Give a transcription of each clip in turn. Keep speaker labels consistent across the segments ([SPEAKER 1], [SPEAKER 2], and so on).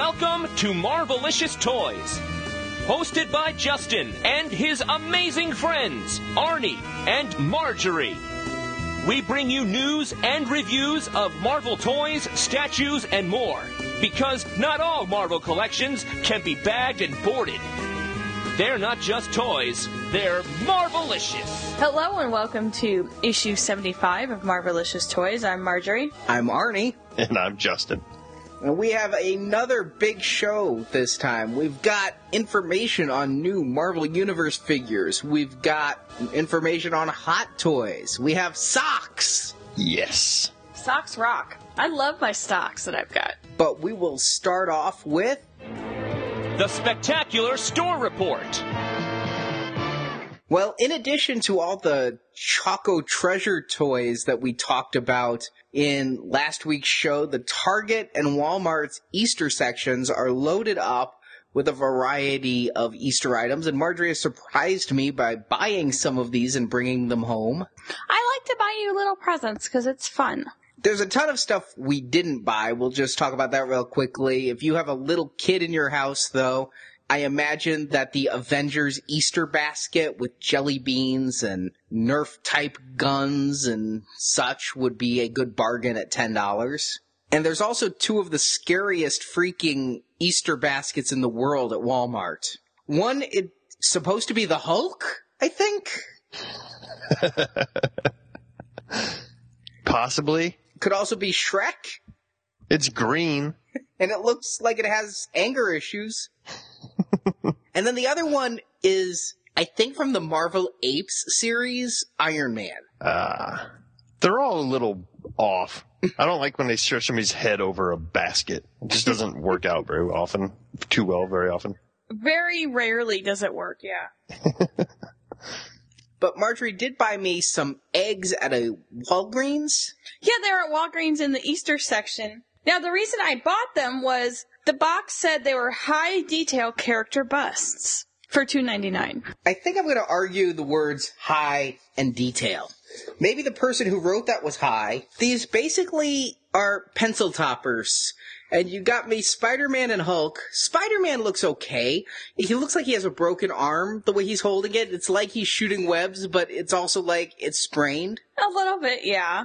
[SPEAKER 1] Welcome to Marvelicious Toys. Hosted by Justin and his amazing friends, Arnie and Marjorie. We bring you news and reviews of Marvel toys, statues, and more. Because not all Marvel collections can be bagged and boarded. They're not just toys, they're Marvelicious.
[SPEAKER 2] Hello and welcome to issue 75 of Marvelicious Toys. I'm Marjorie.
[SPEAKER 3] I'm Arnie.
[SPEAKER 4] And I'm Justin.
[SPEAKER 3] And we have another big show this time. We've got information on new Marvel Universe figures. We've got information on hot toys. We have socks.
[SPEAKER 4] Yes.
[SPEAKER 2] Socks rock. I love my socks that I've got.
[SPEAKER 3] But we will start off with
[SPEAKER 1] The Spectacular Store Report.
[SPEAKER 3] Well, in addition to all the Choco Treasure toys that we talked about in last week's show, the Target and Walmart's Easter sections are loaded up with a variety of Easter items, and Marjorie has surprised me by buying some of these and bringing them home.
[SPEAKER 2] I like to buy you little presents because it's fun.
[SPEAKER 3] There's a ton of stuff we didn't buy. We'll just talk about that real quickly. If you have a little kid in your house, though, I imagine that the Avengers Easter basket with jelly beans and Nerf type guns and such would be a good bargain at $10. And there's also two of the scariest freaking Easter baskets in the world at Walmart. One is supposed to be the Hulk, I think.
[SPEAKER 4] Possibly.
[SPEAKER 3] Could also be Shrek.
[SPEAKER 4] It's green.
[SPEAKER 3] And it looks like it has anger issues. and then the other one is, I think from the Marvel Apes series, Iron Man.
[SPEAKER 4] Uh, they're all a little off. I don't like when they stretch somebody's head over a basket. It just doesn't work out very often. Too well very often.
[SPEAKER 2] Very rarely does it work, yeah.
[SPEAKER 3] But Marjorie did buy me some eggs at a Walgreens.
[SPEAKER 2] Yeah, they're at Walgreens in the Easter section. Now, the reason I bought them was the box said they were high detail character busts for two ninety nine.
[SPEAKER 3] I think I'm going to argue the words high and detail. Maybe the person who wrote that was high. These basically are pencil toppers. And you got me Spider-Man and Hulk. Spider-Man looks okay. He looks like he has a broken arm, the way he's holding it. It's like he's shooting webs, but it's also like it's sprained.
[SPEAKER 2] A little bit, yeah.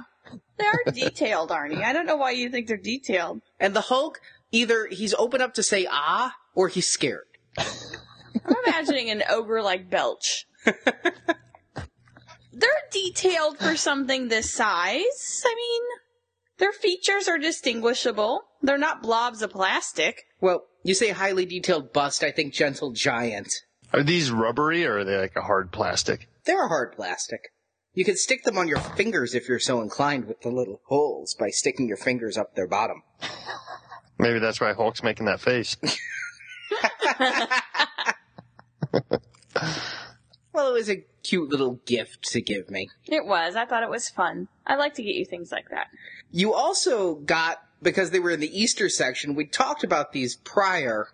[SPEAKER 2] They are detailed, Arnie. I don't know why you think they're detailed.
[SPEAKER 3] And the Hulk, either he's open up to say ah, or he's scared.
[SPEAKER 2] I'm imagining an ogre like Belch. They're detailed for something this size. I mean, their features are distinguishable. They're not blobs of plastic.
[SPEAKER 3] Well, you say highly detailed bust, I think gentle giant.
[SPEAKER 4] Are these rubbery or are they like a hard plastic?
[SPEAKER 3] They're a hard plastic. You can stick them on your fingers if you're so inclined with the little holes by sticking your fingers up their bottom.
[SPEAKER 4] Maybe that's why Hulk's making that face.
[SPEAKER 3] Well, it was a cute little gift to give me.
[SPEAKER 2] It was. I thought it was fun. I like to get you things like that.
[SPEAKER 3] You also got, because they were in the Easter section, we talked about these prior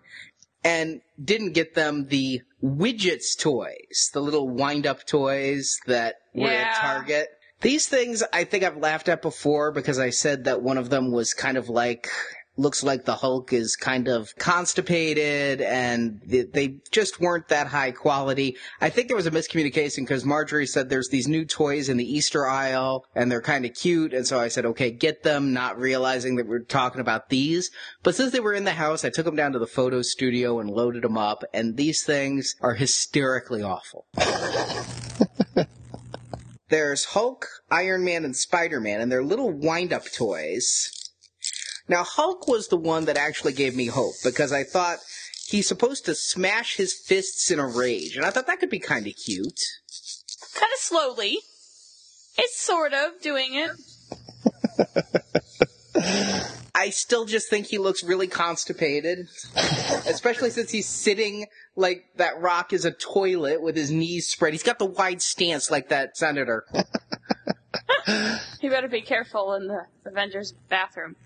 [SPEAKER 3] and didn't get them the widgets toys, the little wind up toys that were
[SPEAKER 2] Yeah.
[SPEAKER 3] at Target. These things I think I've laughed at before because I said that one of them was kind of like, looks like the Hulk is kind of constipated and they, just weren't that high quality. I think there was a miscommunication because Marjorie said there's these new toys in the Easter aisle and they're kind of cute. And so I said, okay, get them, not realizing that we're talking about these. But since they were in the house, I took them down to the photo studio and loaded them up. And these things are hysterically awful. There's Hulk, Iron Man, and Spider-Man, and they're little wind-up toys. Now, Hulk was the one that actually gave me hope because I thought he's supposed to smash his fists in a rage, and I thought that could be kind of cute.
[SPEAKER 2] Kind of slowly. It's sort of doing it.
[SPEAKER 3] I still just think he looks really constipated, especially since he's sitting like that rock is a toilet with his knees spread. He's got the wide stance like that senator.
[SPEAKER 2] You better be careful in the Avengers bathroom.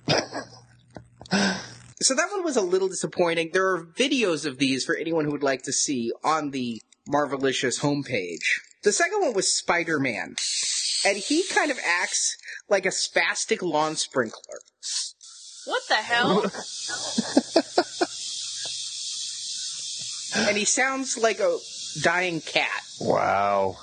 [SPEAKER 3] So that one was a little disappointing. There are videos of these for anyone who would like to see on the Marvelicious homepage. The second one was Spider-Man. And he kind of acts like a spastic lawn sprinkler.
[SPEAKER 2] What the hell?
[SPEAKER 3] and he sounds like a dying cat.
[SPEAKER 4] Wow.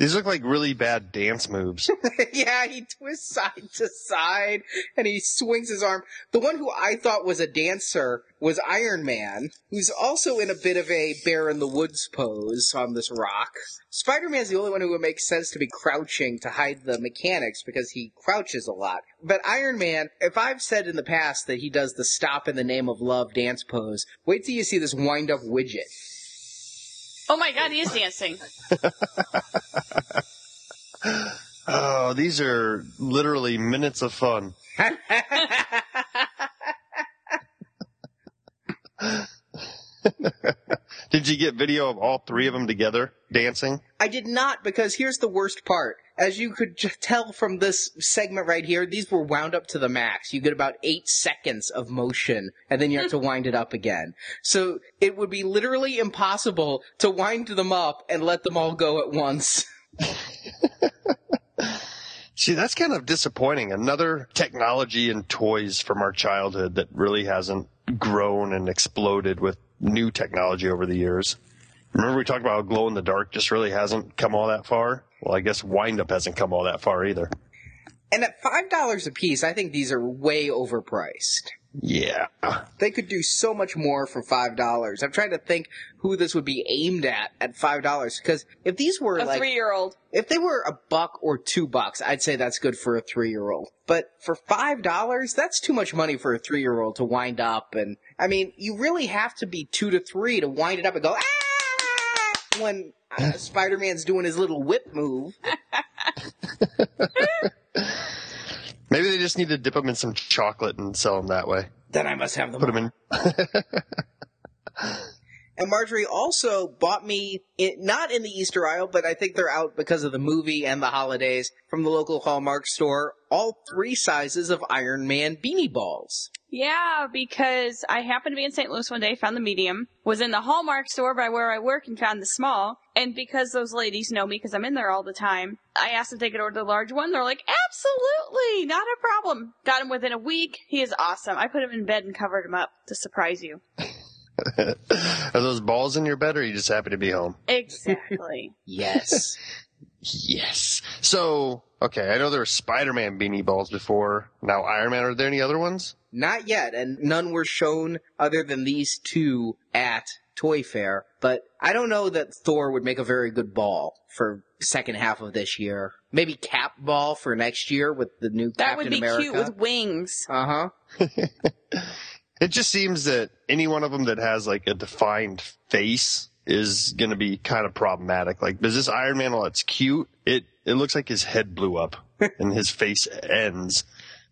[SPEAKER 4] These look like really bad dance moves.
[SPEAKER 3] yeah, he twists side to side and he swings his arm. The one who I thought was a dancer was Iron Man, who's also in a bit of a bear in the woods pose on this rock. Spider Man's the only one who would make sense to be crouching to hide the mechanics because he crouches a lot. But Iron Man, if I've said in the past that he does the stop in the name of love dance pose, wait till you see this wind up widget.
[SPEAKER 2] Oh my god, he is dancing.
[SPEAKER 4] Oh, these are literally minutes of fun. Did you get video of all three of them together dancing?
[SPEAKER 3] I did not because here's the worst part. As you could j- tell from this segment right here, these were wound up to the max. You get about eight seconds of motion and then you have to hmm. wind it up again. So it would be literally impossible to wind them up and let them all go at once.
[SPEAKER 4] See, that's kind of disappointing. Another technology and toys from our childhood that really hasn't grown and exploded with new technology over the years. Remember we talked about how glow in the dark just really hasn't come all that far? Well, I guess wind up hasn't come all that far either.
[SPEAKER 3] And at $5 a piece, I think these are way overpriced.
[SPEAKER 4] Yeah.
[SPEAKER 3] They could do so much more for $5. I'm trying to think who this would be aimed at at $5 because if these were
[SPEAKER 2] A
[SPEAKER 3] like
[SPEAKER 2] three year old.
[SPEAKER 3] If they were a buck or two bucks, I'd say that's good for a three year old. But for five dollars, that's too much money for a three year old to wind up. And I mean, you really have to be two to three to wind it up and go ah when uh, Spider Man's doing his little whip move.
[SPEAKER 4] Maybe they just need to dip them in some chocolate and sell them that way.
[SPEAKER 3] Then I must have them.
[SPEAKER 4] Put them in.
[SPEAKER 3] And Marjorie also bought me, it, not in the Easter aisle, but I think they're out because of the movie and the holidays from the local Hallmark store, all three sizes of Iron Man beanie balls.
[SPEAKER 2] Yeah, because I happened to be in St. Louis one day, found the medium, was in the Hallmark store by where I work and found the small. And because those ladies know me because I'm in there all the time, I asked if they could order the large one. They're like, absolutely, not a problem. Got him within a week. He is awesome. I put him in bed and covered him up to surprise you.
[SPEAKER 4] Are those balls in your bed or are you just happy to be home?
[SPEAKER 2] Exactly.
[SPEAKER 3] Yes.
[SPEAKER 4] Yes. So, okay, I know there were Spider-Man beanie balls before. Now Iron Man. Are there any other ones?
[SPEAKER 3] Not yet, and none were shown other than these two at Toy Fair. But I don't know that Thor would make a very good ball for second half of this year. Maybe Cap ball for next year with the new
[SPEAKER 2] That
[SPEAKER 3] Captain
[SPEAKER 2] would be
[SPEAKER 3] America.
[SPEAKER 2] cute with wings.
[SPEAKER 3] uh huh.
[SPEAKER 4] It just seems that any one of them that has like a defined face is going to be kind of problematic. Like, does this Iron Man, while it's cute, it, it looks like his head blew up and his face ends.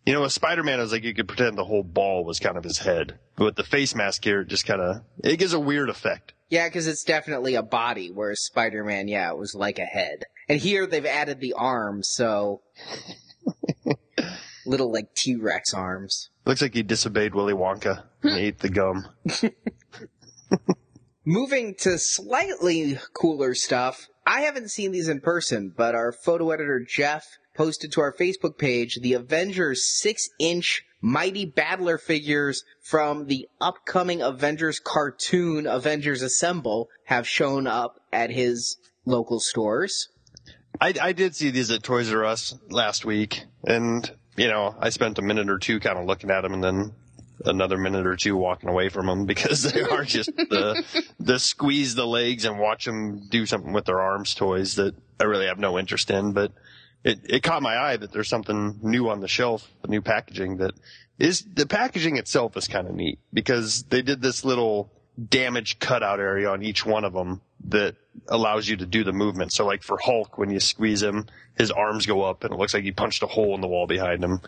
[SPEAKER 4] You know, a Spider-Man is like you could pretend the whole ball was kind of his head. But with the face mask here, it just kind of, it gives a weird effect.
[SPEAKER 3] Yeah, because it's definitely a body, whereas Spider-Man, yeah, it was like a head. And here they've added the arms, so little like T-Rex arms.
[SPEAKER 4] Looks like he disobeyed Willy Wonka and ate the gum.
[SPEAKER 3] Moving to slightly cooler stuff, I haven't seen these in person, but our photo editor Jeff posted to our Facebook page the Avengers 6 inch Mighty Battler figures from the upcoming Avengers cartoon Avengers Assemble have shown up at his local stores.
[SPEAKER 4] I, I did see these at Toys R Us last week, and you know, I spent a minute or two kind of looking at them, and then another minute or two walking away from them because they are just the the squeeze the legs and watch them do something with their arms toys that I really have no interest in. But it it caught my eye that there's something new on the shelf, the new packaging that is the packaging itself is kind of neat because they did this little damage cutout area on each one of them that allows you to do the movement. So like for Hulk, when you squeeze him, his arms go up and it looks like he punched a hole in the wall behind him.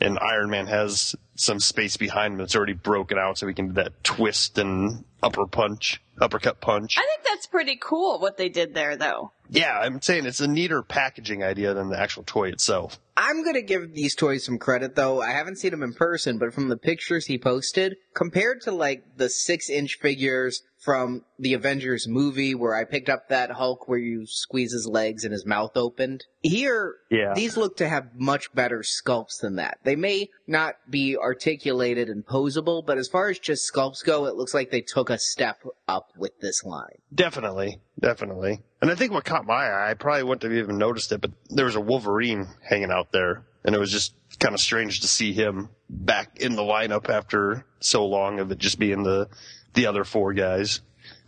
[SPEAKER 4] And Iron Man has some space behind him that's already broken out so he can do that twist and upper punch, uppercut punch.
[SPEAKER 2] I think that's pretty cool what they did there though.
[SPEAKER 4] Yeah, I'm saying it's a neater packaging idea than the actual toy itself.
[SPEAKER 3] I'm gonna give these toys some credit though. I haven't seen them in person, but from the pictures he posted, compared to like the six inch figures from the Avengers movie where I picked up that Hulk where you squeeze his legs and his mouth opened. Here,
[SPEAKER 4] Yeah.
[SPEAKER 3] these look to have much better sculpts than that. They may not be articulated and posable, but as far as just sculpts go, it looks like they took a step up with this line.
[SPEAKER 4] Definitely, definitely. And I think what caught my eye, I probably wouldn't have even noticed it, but there was a Wolverine hanging out there, and it was just kind of strange to see him back in the lineup after so long of it just being the the other four guys.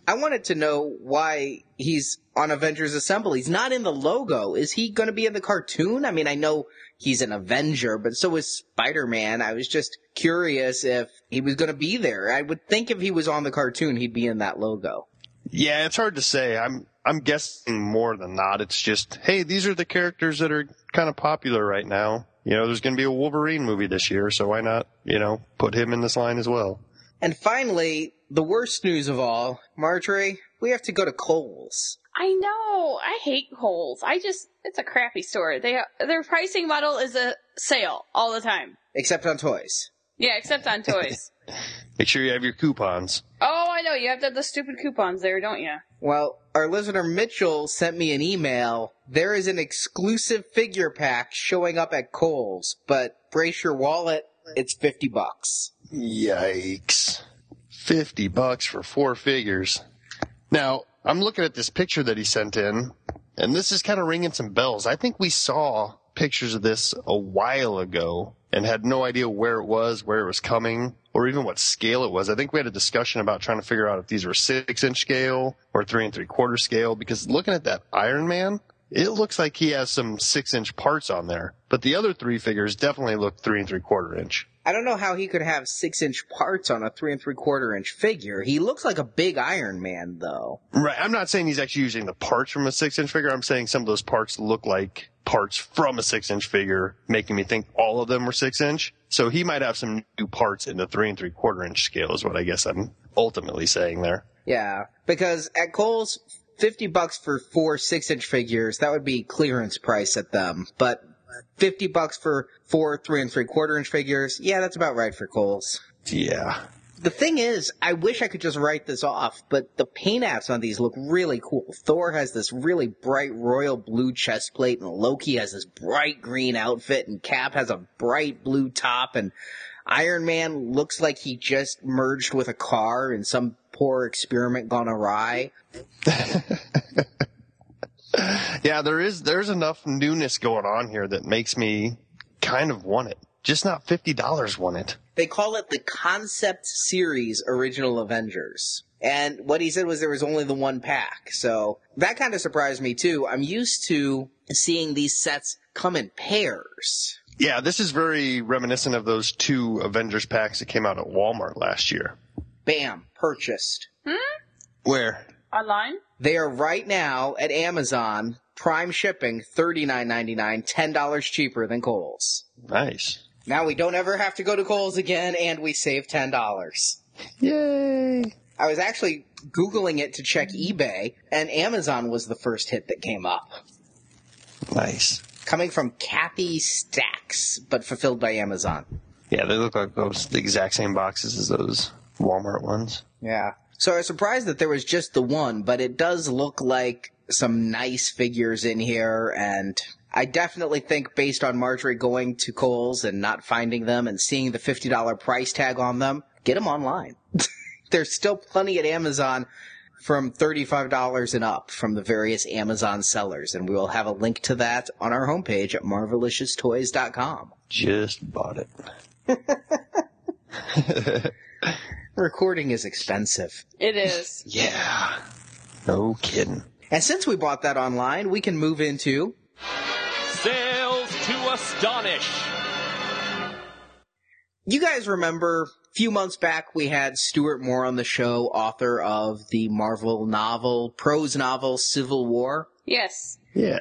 [SPEAKER 3] I wanted to know why he's on Avengers Assemble. He's not in the logo. Is he going to be in the cartoon? I mean, I know he's an Avenger, but so is Spider-Man. I was just curious if he was going to be there. I would think if he was on the cartoon, he'd be in that logo.
[SPEAKER 4] Yeah, it's hard to say. I'm I'm guessing more than not. It's just, hey, these are the characters that are kind of popular right now. You know, there's going to be a Wolverine movie this year, so why not, you know, put him in this line as well?
[SPEAKER 3] And finally, the worst news of all, Marjorie, we have to go to Kohl's.
[SPEAKER 2] I know. I hate Kohl's. I just, it's a crappy store. They, their pricing model is a sale all the time.
[SPEAKER 3] Except on toys.
[SPEAKER 2] Yeah, except on toys.
[SPEAKER 4] Make sure you have your coupons.
[SPEAKER 2] oh, I know. You have to have the stupid coupons there, don't you?
[SPEAKER 3] Well, our listener Mitchell sent me an email. There is an exclusive figure pack showing up at Kohl's, but brace your wallet, it's 50 bucks.
[SPEAKER 4] Yikes. 50 bucks for four figures. Now, I'm looking at this picture that he sent in, and this is kind of ringing some bells. I think we saw pictures of this a while ago and had no idea where it was, where it was coming, or even what scale it was. I think we had a discussion about trying to figure out if these were six inch scale or three and three quarter scale, because looking at that Iron Man, it looks like he has some six inch parts on there, but the other three figures definitely look three and three quarter inch.
[SPEAKER 3] I don't know how he could have six inch parts on a three and three quarter inch figure. He looks like a big Iron Man, though.
[SPEAKER 4] Right. I'm not saying he's actually using the parts from a six inch figure. I'm saying some of those parts look like parts from a six inch figure, making me think all of them were six inch. So he might have some new parts in the three and three quarter inch scale is what I guess I'm ultimately saying there.
[SPEAKER 3] Yeah, because at Kohl's 50 bucks for four six inch figures, that would be clearance price at them. But 50 bucks for four three and three quarter inch figures, yeah, that's about right for Kohl's.
[SPEAKER 4] Yeah.
[SPEAKER 3] The thing is, I wish I could just write this off, but the paint apps on these look really cool. Thor has this really bright royal blue chest plate, and Loki has this bright green outfit, and Cap has a bright blue top, and Iron Man looks like he just merged with a car in some poor experiment gone awry.
[SPEAKER 4] Yeah, there is, there's enough newness going on here that makes me kind of want it. Just not $50 want it.
[SPEAKER 3] They call it the Concept Series Original Avengers. And what he said was there was only the one pack. So that kind of surprised me too. I'm used to seeing these sets come in pairs.
[SPEAKER 4] Yeah, this is very reminiscent of those two Avengers packs that came out at Walmart last year.
[SPEAKER 3] Bam, purchased. Hmm?
[SPEAKER 4] Where?
[SPEAKER 2] Online?
[SPEAKER 3] They are right now at Amazon, prime shipping, $39.99, $10 cheaper than Kohl's.
[SPEAKER 4] Nice.
[SPEAKER 3] Now we don't ever have to go to Kohl's again and we save $10.
[SPEAKER 4] Yay.
[SPEAKER 3] I was actually Googling it to check eBay and Amazon was the first hit that came up.
[SPEAKER 4] Nice.
[SPEAKER 3] Coming from Kathy Stacks, but fulfilled by Amazon.
[SPEAKER 4] Yeah, they look like those the exact same boxes as those Walmart ones.
[SPEAKER 3] Yeah. So I was surprised that there was just the one, but it does look like some nice figures in here, and I definitely think based on Marjorie going to Kohl's and not finding them and seeing the $50 price tag on them, get them online. There's still plenty at Amazon from $35 and up from the various Amazon sellers, and we will have a link to that on our homepage at marvelicioustoys.com.
[SPEAKER 4] Just bought it.
[SPEAKER 3] Recording is expensive.
[SPEAKER 2] It is.
[SPEAKER 4] Yeah. No kidding.
[SPEAKER 3] And since we bought that online, we can move into
[SPEAKER 1] Sales to astonish.
[SPEAKER 3] You guys remember a few months back we had Stuart Moore on the show, author of the Marvel novel, prose novel Civil War.
[SPEAKER 2] yes.
[SPEAKER 4] Yeah.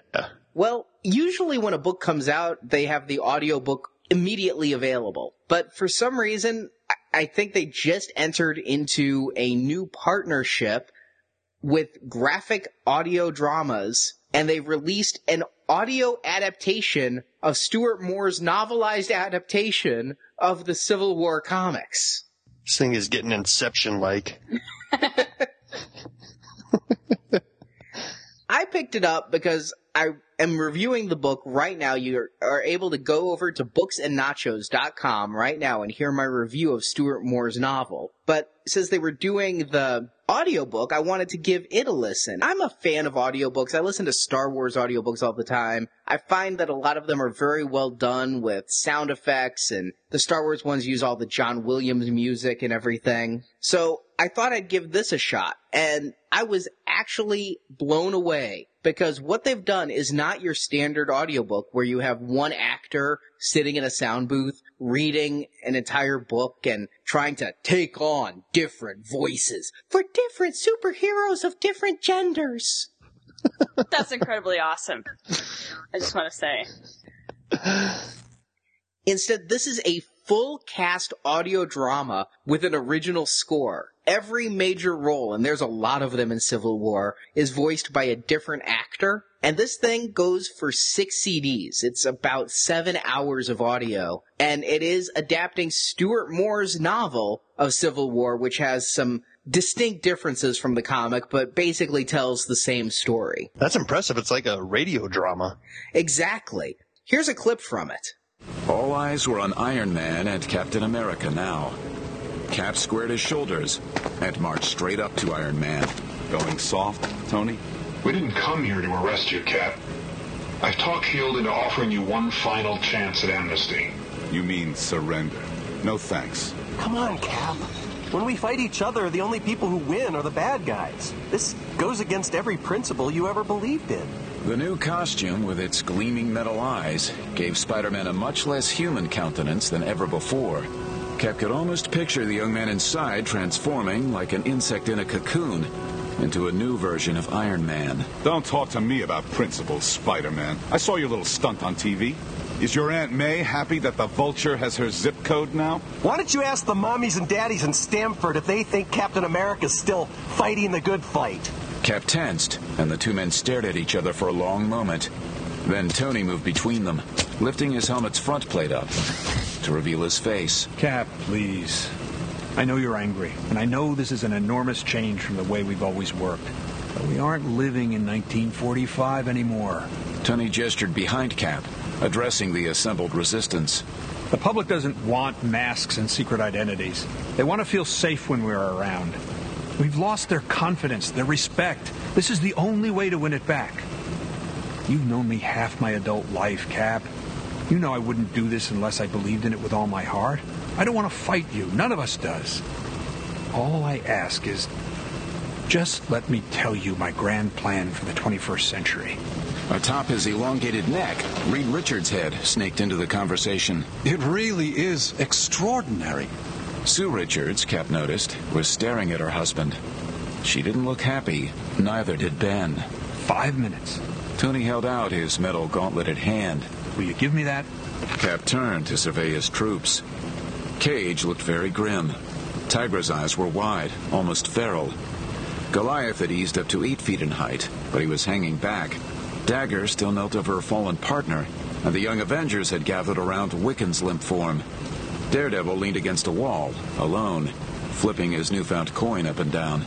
[SPEAKER 3] Well, usually when a book comes out, they have the audiobook immediately available. But for some reason, I- think they just entered into a new partnership with graphic audio dramas and they've released an audio adaptation of Stuart Moore's novelized adaptation of the Civil War comics.
[SPEAKER 4] This thing is getting Inception like.
[SPEAKER 3] I picked it up because I am reviewing the book right now. You are able to go over to booksandnachos.com right now and hear my review of Stuart Moore's novel. But since they were doing the audiobook, I wanted to give it a listen. I'm a fan of audiobooks. I listen to Star Wars audiobooks all the time. I find that a lot of them are very well done with sound effects and the Star Wars ones use all the John Williams music and everything. So I thought I'd give this a shot and I was actually blown away because what they've done is not your standard audiobook where you have one actor sitting in a sound booth reading an entire book and trying to take on different voices for different superheroes of different genders.
[SPEAKER 2] That's incredibly awesome. I just want to say.
[SPEAKER 3] Instead, this is a full cast audio drama with an original score. Every major role, and there's a lot of them in Civil War, is voiced by a different actor. And this thing goes for six CDs. It's about seven hours of audio. And it is adapting Stuart Moore's novel of Civil War, which has some distinct differences from the comic, but basically tells the same story.
[SPEAKER 4] That's impressive. It's like a radio drama.
[SPEAKER 3] Exactly. Here's a clip from it.
[SPEAKER 5] All eyes were on Iron Man and Captain America now. Cap squared his shoulders and marched straight up to Iron Man.
[SPEAKER 6] Going soft, Tony?
[SPEAKER 7] We didn't come here to arrest you, Cap. I've talked Shield into offering you one final chance at amnesty.
[SPEAKER 6] You mean surrender. No thanks.
[SPEAKER 8] Come on, Cap. When we fight each other, the only people who win are the bad guys. This goes against every principle you ever believed in.
[SPEAKER 5] The new costume, with its gleaming metal eyes, gave Spider Man a much less human countenance than ever before. Cap could almost picture the young man inside transforming, like an insect in a cocoon, into a new version of Iron Man.
[SPEAKER 6] Don't talk to me about principles, Spider Man. I saw your little stunt on TV. Is your Aunt May happy that the Vulture has her zip code now?
[SPEAKER 8] Why don't you ask the mommies and daddies in Stamford if they think Captain America's still fighting the good fight?
[SPEAKER 5] Cap tensed, and the two men stared at each other for a long moment. Then Tony moved between them, lifting his helmet's front plate up to reveal his face.
[SPEAKER 9] Cap, please. I know you're angry, and I know this is an enormous change from the way we've always worked. But we aren't living in 1945 anymore.
[SPEAKER 5] Tony gestured behind Cap, addressing the assembled resistance.
[SPEAKER 9] The public doesn't want masks and secret identities. They want to feel safe when we're around. We've lost their confidence, their respect. This is the only way to win it back. You've known me half my adult life, Cap. You know I wouldn't do this unless I believed in it with all my heart. I don't want to fight you. None of us does. All I ask is just let me tell you my grand plan for the 21st century.
[SPEAKER 5] Atop his elongated neck, Reed Richards' head snaked into the conversation.
[SPEAKER 10] It really is extraordinary.
[SPEAKER 5] Sue Richards, Cap noticed, was staring at her husband. She didn't look happy. Neither did Ben.
[SPEAKER 9] Five minutes.
[SPEAKER 5] Tony held out his metal gauntleted hand.
[SPEAKER 9] Will you give me that?
[SPEAKER 5] Cap turned to survey his troops. Cage looked very grim. Tigra's eyes were wide, almost feral. Goliath had eased up to eight feet in height, but he was hanging back. Dagger still knelt over her fallen partner, and the young Avengers had gathered around Wiccan's limp form. Daredevil leaned against a wall, alone, flipping his newfound coin up and down.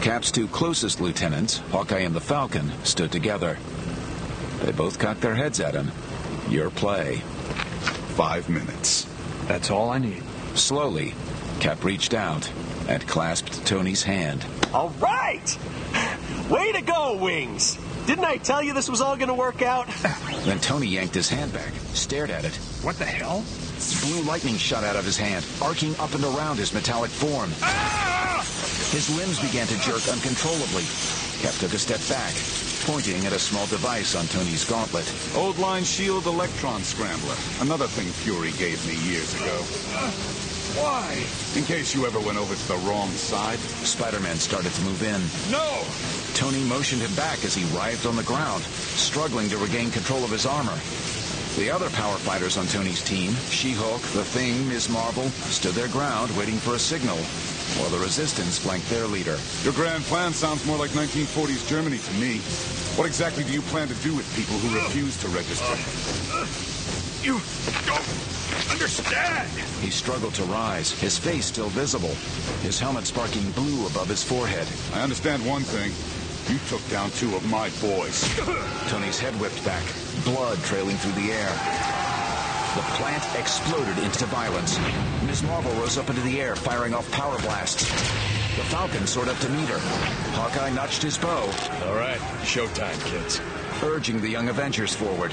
[SPEAKER 5] Cap's two closest lieutenants, Hawkeye and the Falcon, stood together. They both cocked their heads at him. Your play.
[SPEAKER 6] Five minutes.
[SPEAKER 9] That's all I need.
[SPEAKER 5] Slowly, Cap reached out and clasped Tony's hand.
[SPEAKER 8] All right! Way to go, Wings! Didn't I tell you this was all going to work out?
[SPEAKER 5] Then Tony yanked his hand back, stared at it.
[SPEAKER 9] What the hell?
[SPEAKER 5] Blue lightning shot out of his hand, arcing up and around his metallic form. Ah! His limbs began to jerk uncontrollably. Cap took a step back, pointing at a small device on Tony's gauntlet.
[SPEAKER 6] Old line shield electron scrambler. Another thing Fury gave me years ago. Why? In case you ever went over to the wrong side.
[SPEAKER 5] Spider-Man started to move in.
[SPEAKER 6] No!
[SPEAKER 5] Tony motioned him back as he writhed on the ground, struggling to regain control of his armor. The other power fighters on Tony's team, She-Hulk, The Thing, Ms. Marvel, stood their ground waiting for a signal, while the Resistance flanked their leader.
[SPEAKER 6] Your grand plan sounds more like 1940s Germany to me. What exactly do you plan to do with people who refuse to register?
[SPEAKER 11] You don't understand.
[SPEAKER 5] He struggled to rise, his face still visible, his helmet sparking blue above his forehead.
[SPEAKER 6] I understand one thing. You took down two of my boys.
[SPEAKER 5] Tony's head whipped back, blood trailing through the air. The plant exploded into violence. Ms. Marvel rose up into the air, firing off power blasts. The Falcon soared up to meet her. Hawkeye notched his bow.
[SPEAKER 11] All right, showtime, kids.
[SPEAKER 5] Urging the young Avengers forward.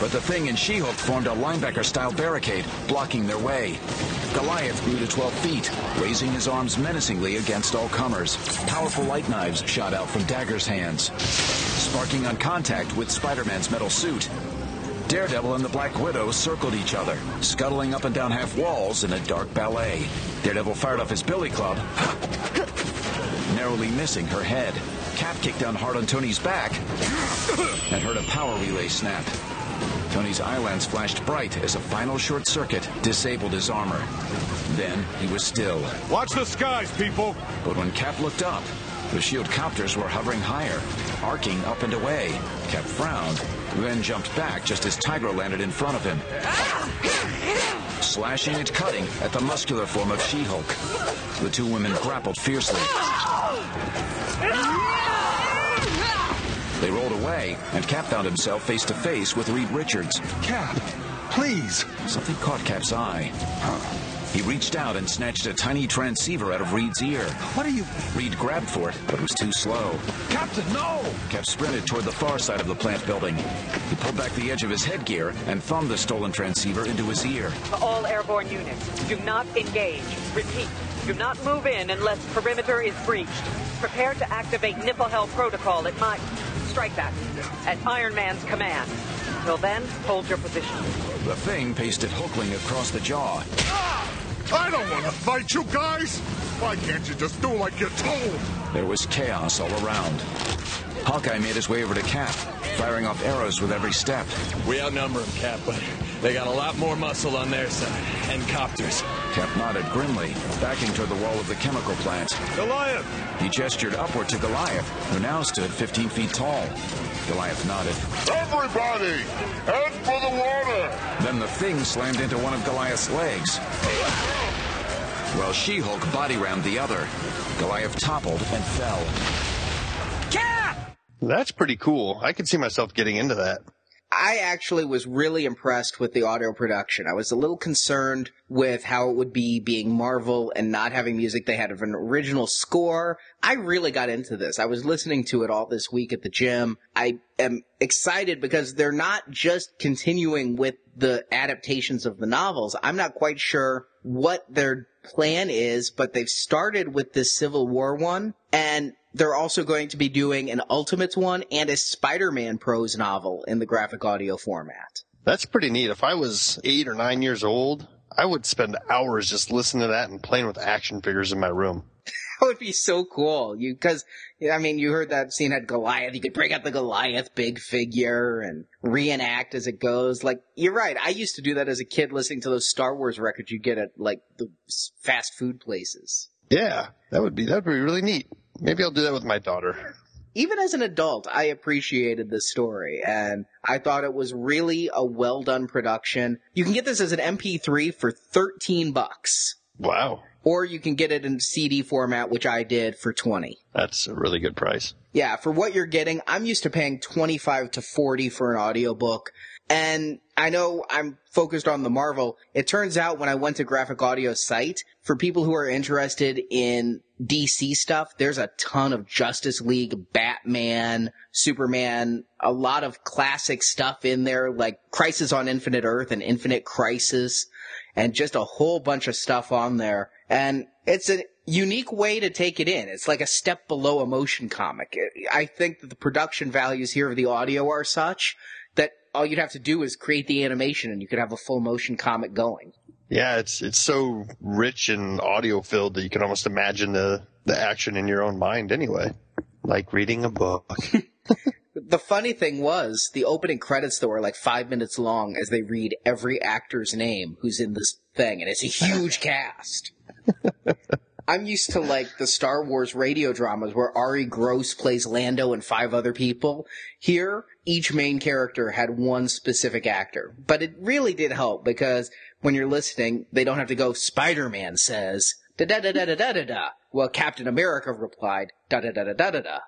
[SPEAKER 5] But the Thing and She-Hulk formed a linebacker-style barricade, blocking their way. Goliath grew to 12 feet, raising his arms menacingly against all comers. Powerful light knives shot out from Dagger's hands, sparking on contact with Spider-Man's metal suit. Daredevil and the Black Widow circled each other, scuttling up and down half walls in a dark ballet. Daredevil fired off his billy club, narrowly missing her head. Cap kicked down hard on Tony's back and heard a power relay snap. Tony's eyelens flashed bright as a final short circuit disabled his armor. Then he was still.
[SPEAKER 6] Watch the skies, people!
[SPEAKER 5] But when Cap looked up, the shield copters were hovering higher, arcing up and away. Cap frowned, then jumped back just as Tigra landed in front of him, slashing and cutting at the muscular form of She-Hulk. The two women grappled fiercely. They rolled away, and Cap found himself face to face with Reed Richards.
[SPEAKER 10] Cap, please.
[SPEAKER 5] Something caught Cap's eye. He reached out and snatched a tiny transceiver out of Reed's ear.
[SPEAKER 10] What are you...
[SPEAKER 5] Reed grabbed for it, but was too slow.
[SPEAKER 10] Captain, no!
[SPEAKER 5] Cap sprinted toward the far side of the plant building. He pulled back the edge of his headgear and thumbed the stolen transceiver into his ear.
[SPEAKER 12] All airborne units, do not engage. Repeat, do not move in unless perimeter is breached. Prepare to activate Niflhel protocol at my... Strike that. At Iron Man's command. Till then, hold your position.
[SPEAKER 5] The thing pasted Hulkling across the jaw. Ah!
[SPEAKER 11] I don't want to fight you guys. Why can't you just do like you're told?
[SPEAKER 5] There was chaos all around. Hawkeye made his way over to Cap, firing off arrows with every step.
[SPEAKER 11] We outnumber him, Cap, but they got a lot more muscle on their side. And copters.
[SPEAKER 5] Cap nodded grimly, backing toward the wall of the chemical plant.
[SPEAKER 11] Goliath!
[SPEAKER 5] He gestured upward to Goliath, who now stood 15 feet tall. Goliath nodded.
[SPEAKER 11] Everybody! Head for the water!
[SPEAKER 5] Then the thing slammed into one of Goliath's legs. While She-Hulk body rammed the other, Goliath toppled and fell. Cap!
[SPEAKER 4] That's pretty cool. I could see myself getting into that.
[SPEAKER 3] I actually was really impressed with the audio production. I was a little concerned with how it would be being Marvel and not having music. They had an original score. I really got into this. I was listening to it all this week at the gym. I am excited because they're not just continuing with the adaptations of the novels. I'm not quite sure what their plan is, but they've started with this Civil War one and they're also going to be doing an Ultimates one and a Spider-Man prose novel in the graphic audio format.
[SPEAKER 4] That's pretty neat. If I was eight or nine years old, I would spend hours just listening to that and playing with action figures in my room.
[SPEAKER 3] That would be so cool. You, cause, I mean, you heard that scene had Goliath. You could break out the Goliath big figure and reenact as it goes. Like, you're right. I used to do that as a kid listening to those Star Wars records you get at, like, the fast food places.
[SPEAKER 4] Yeah, that would be, that would be really neat. Maybe I'll do that with my daughter.
[SPEAKER 3] Even as an adult, I appreciated the story and I thought it was really a well done production. You can get this as an MP3 for 13 bucks.
[SPEAKER 4] Wow.
[SPEAKER 3] Or you can get it in CD format, which I did for 20.
[SPEAKER 4] That's a really good price.
[SPEAKER 3] Yeah, for what you're getting, I'm used to paying 25 to 40 for an audiobook. And I know I'm focused on the Marvel. It turns out when I went to Graphic Audio's site, for people who are interested in DC stuff, there's a ton of Justice League, Batman, Superman, a lot of classic stuff in there, like Crisis on Infinite Earth and Infinite Crisis, and just a whole bunch of stuff on there. And it's a unique way to take it in. It's like a step below a motion comic. I think that the production values here of the audio are such all you'd have to do is create the animation and you could have a full motion comic going.
[SPEAKER 4] Yeah, it's it's so rich and audio filled that you can almost imagine the the action in your own mind anyway. Like reading a book.
[SPEAKER 3] the funny thing was, the opening credits though are like five minutes long as they read every actor's name who's in this thing, and it's a huge cast. I'm used to like the Star Wars radio dramas where Arye Gross plays Lando and five other people. Here, each main character had one specific actor. But it really did help because when you're listening, they don't have to go, Spider-Man says, da da da da da da da da. Well, Captain America replied, da da da da da da da.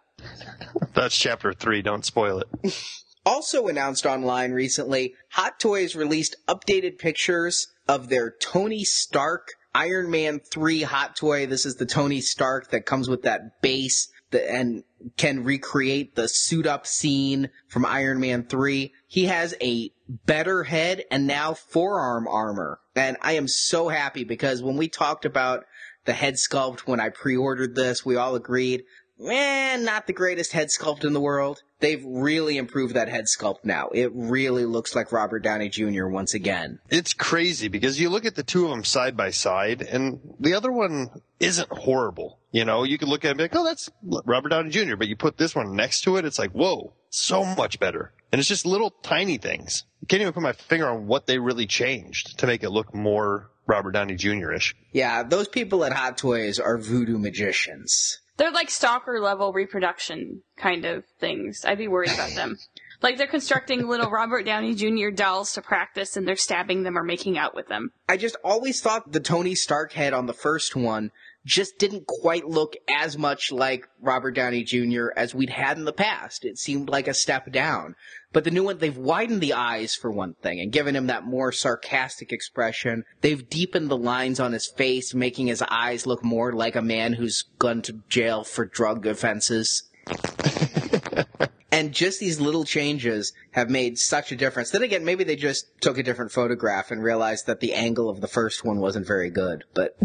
[SPEAKER 4] That's chapter three. Don't spoil it.
[SPEAKER 3] Also announced online recently, Hot Toys released updated pictures of their Tony Stark Iron Man 3 Hot Toy. This is the Tony Stark that comes with that base that, and can recreate the suit up scene from Iron Man 3. He has a better head and now forearm armor. And I am so happy because when we talked about the head sculpt when I pre-ordered this, we all agreed, eh, not the greatest head sculpt in the world. They've really improved that head sculpt now. It really looks like Robert Downey Jr. once again.
[SPEAKER 4] It's crazy because you look at the two of them side by side and the other one isn't horrible. You know, you could look at it and be like, oh, that's Robert Downey Jr., but you put this one next to it, it's like, whoa, so much better. And it's just little tiny things. I can't even put my finger on what they really changed to make it look more Robert Downey Jr.-ish.
[SPEAKER 3] Yeah, those people at Hot Toys are voodoo magicians.
[SPEAKER 2] They're like stalker level reproduction kind of things. I'd be worried about them. Like they're constructing little Robert Downey Jr. dolls to practice and they're stabbing them or making out with them.
[SPEAKER 3] I just always thought the Tony Stark head on the first one just didn't quite look as much like Robert Downey Jr. as we'd had in the past. It seemed like a step down. But the new one, they've widened the eyes for one thing and given him that more sarcastic expression. They've deepened the lines on his face, making his eyes look more like a man who's gone to jail for drug offenses. and just these little changes have made such a difference. Then again, maybe they just took a different photograph and realized that the angle of the first one wasn't very good, but.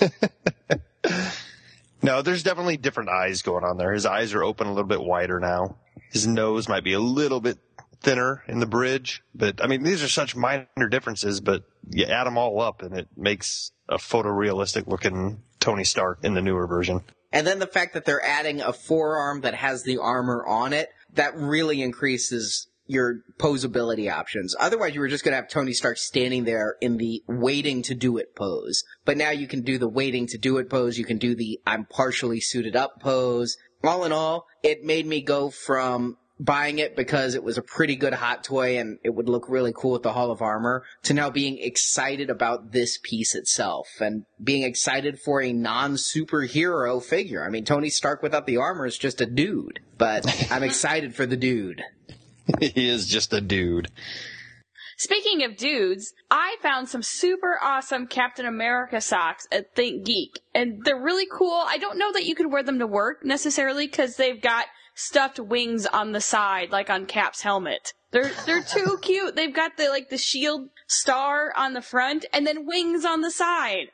[SPEAKER 4] no, there's definitely different eyes going on there. His eyes are open a little bit wider now. His nose might be a little bit thinner in the bridge, but I mean, these are such minor differences, but you add them all up and it makes a photorealistic looking Tony Stark in the newer version.
[SPEAKER 3] And then the fact that they're adding a forearm that has the armor on it, that really increases your posability options. Otherwise, you were just going to have Tony Stark standing there in the waiting to do it pose. But now you can do the waiting to do it pose. You can do the I'm partially suited up pose. All in all, it made me go from buying it because it was a pretty good hot toy and it would look really cool with the Hall of Armor to now being excited about this piece itself and being excited for a non superhero figure. I mean, Tony Stark without the armor is just a dude, but I'm excited for the dude.
[SPEAKER 4] he is just a dude.
[SPEAKER 2] Speaking of dudes, I found some super awesome Captain America socks at Think Geek, and they're really cool. I don't know that you could wear them to work necessarily because they've got stuffed wings on the side, like on Cap's helmet. They're they're too cute. They've got the like the shield star on the front and then wings on the side.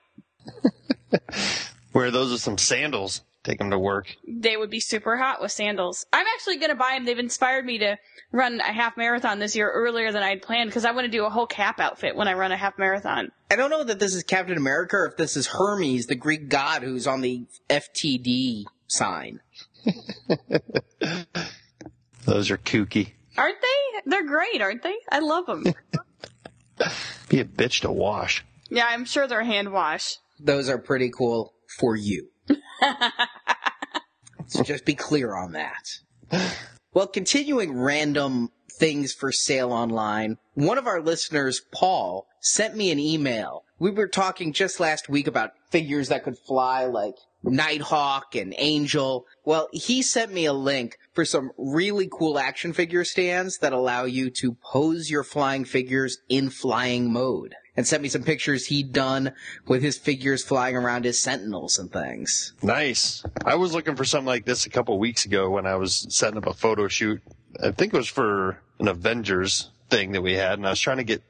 [SPEAKER 4] Wear those with some sandals. Take them to work.
[SPEAKER 2] They would be super hot with sandals. I'm actually going to buy them. They've inspired me to run a half marathon this year earlier than I'd planned because I want to do a whole cap outfit when I run a half marathon.
[SPEAKER 3] I don't know that this is Captain America or if this is Hermes, the Greek god who's on the FTD sign.
[SPEAKER 4] Those are kooky.
[SPEAKER 2] Aren't they? They're great, aren't they? I love them.
[SPEAKER 4] Be a bitch to wash.
[SPEAKER 2] Yeah, I'm sure they're hand wash.
[SPEAKER 3] Those are pretty cool for you. so just be clear on that. Well, continuing random things for sale online, one of our listeners, Paul, sent me an email. We were talking just last week about figures that could fly like Nighthawk and Angel. Well, he sent me a link for some really cool action figure stands that allow you to pose your flying figures in flying mode. And sent me some pictures he'd done with his figures flying around his sentinels and things.
[SPEAKER 4] Nice. I was looking for something like this a couple weeks ago when I was setting up a photo shoot. I think it was for an Avengers thing that we had, and I was trying to get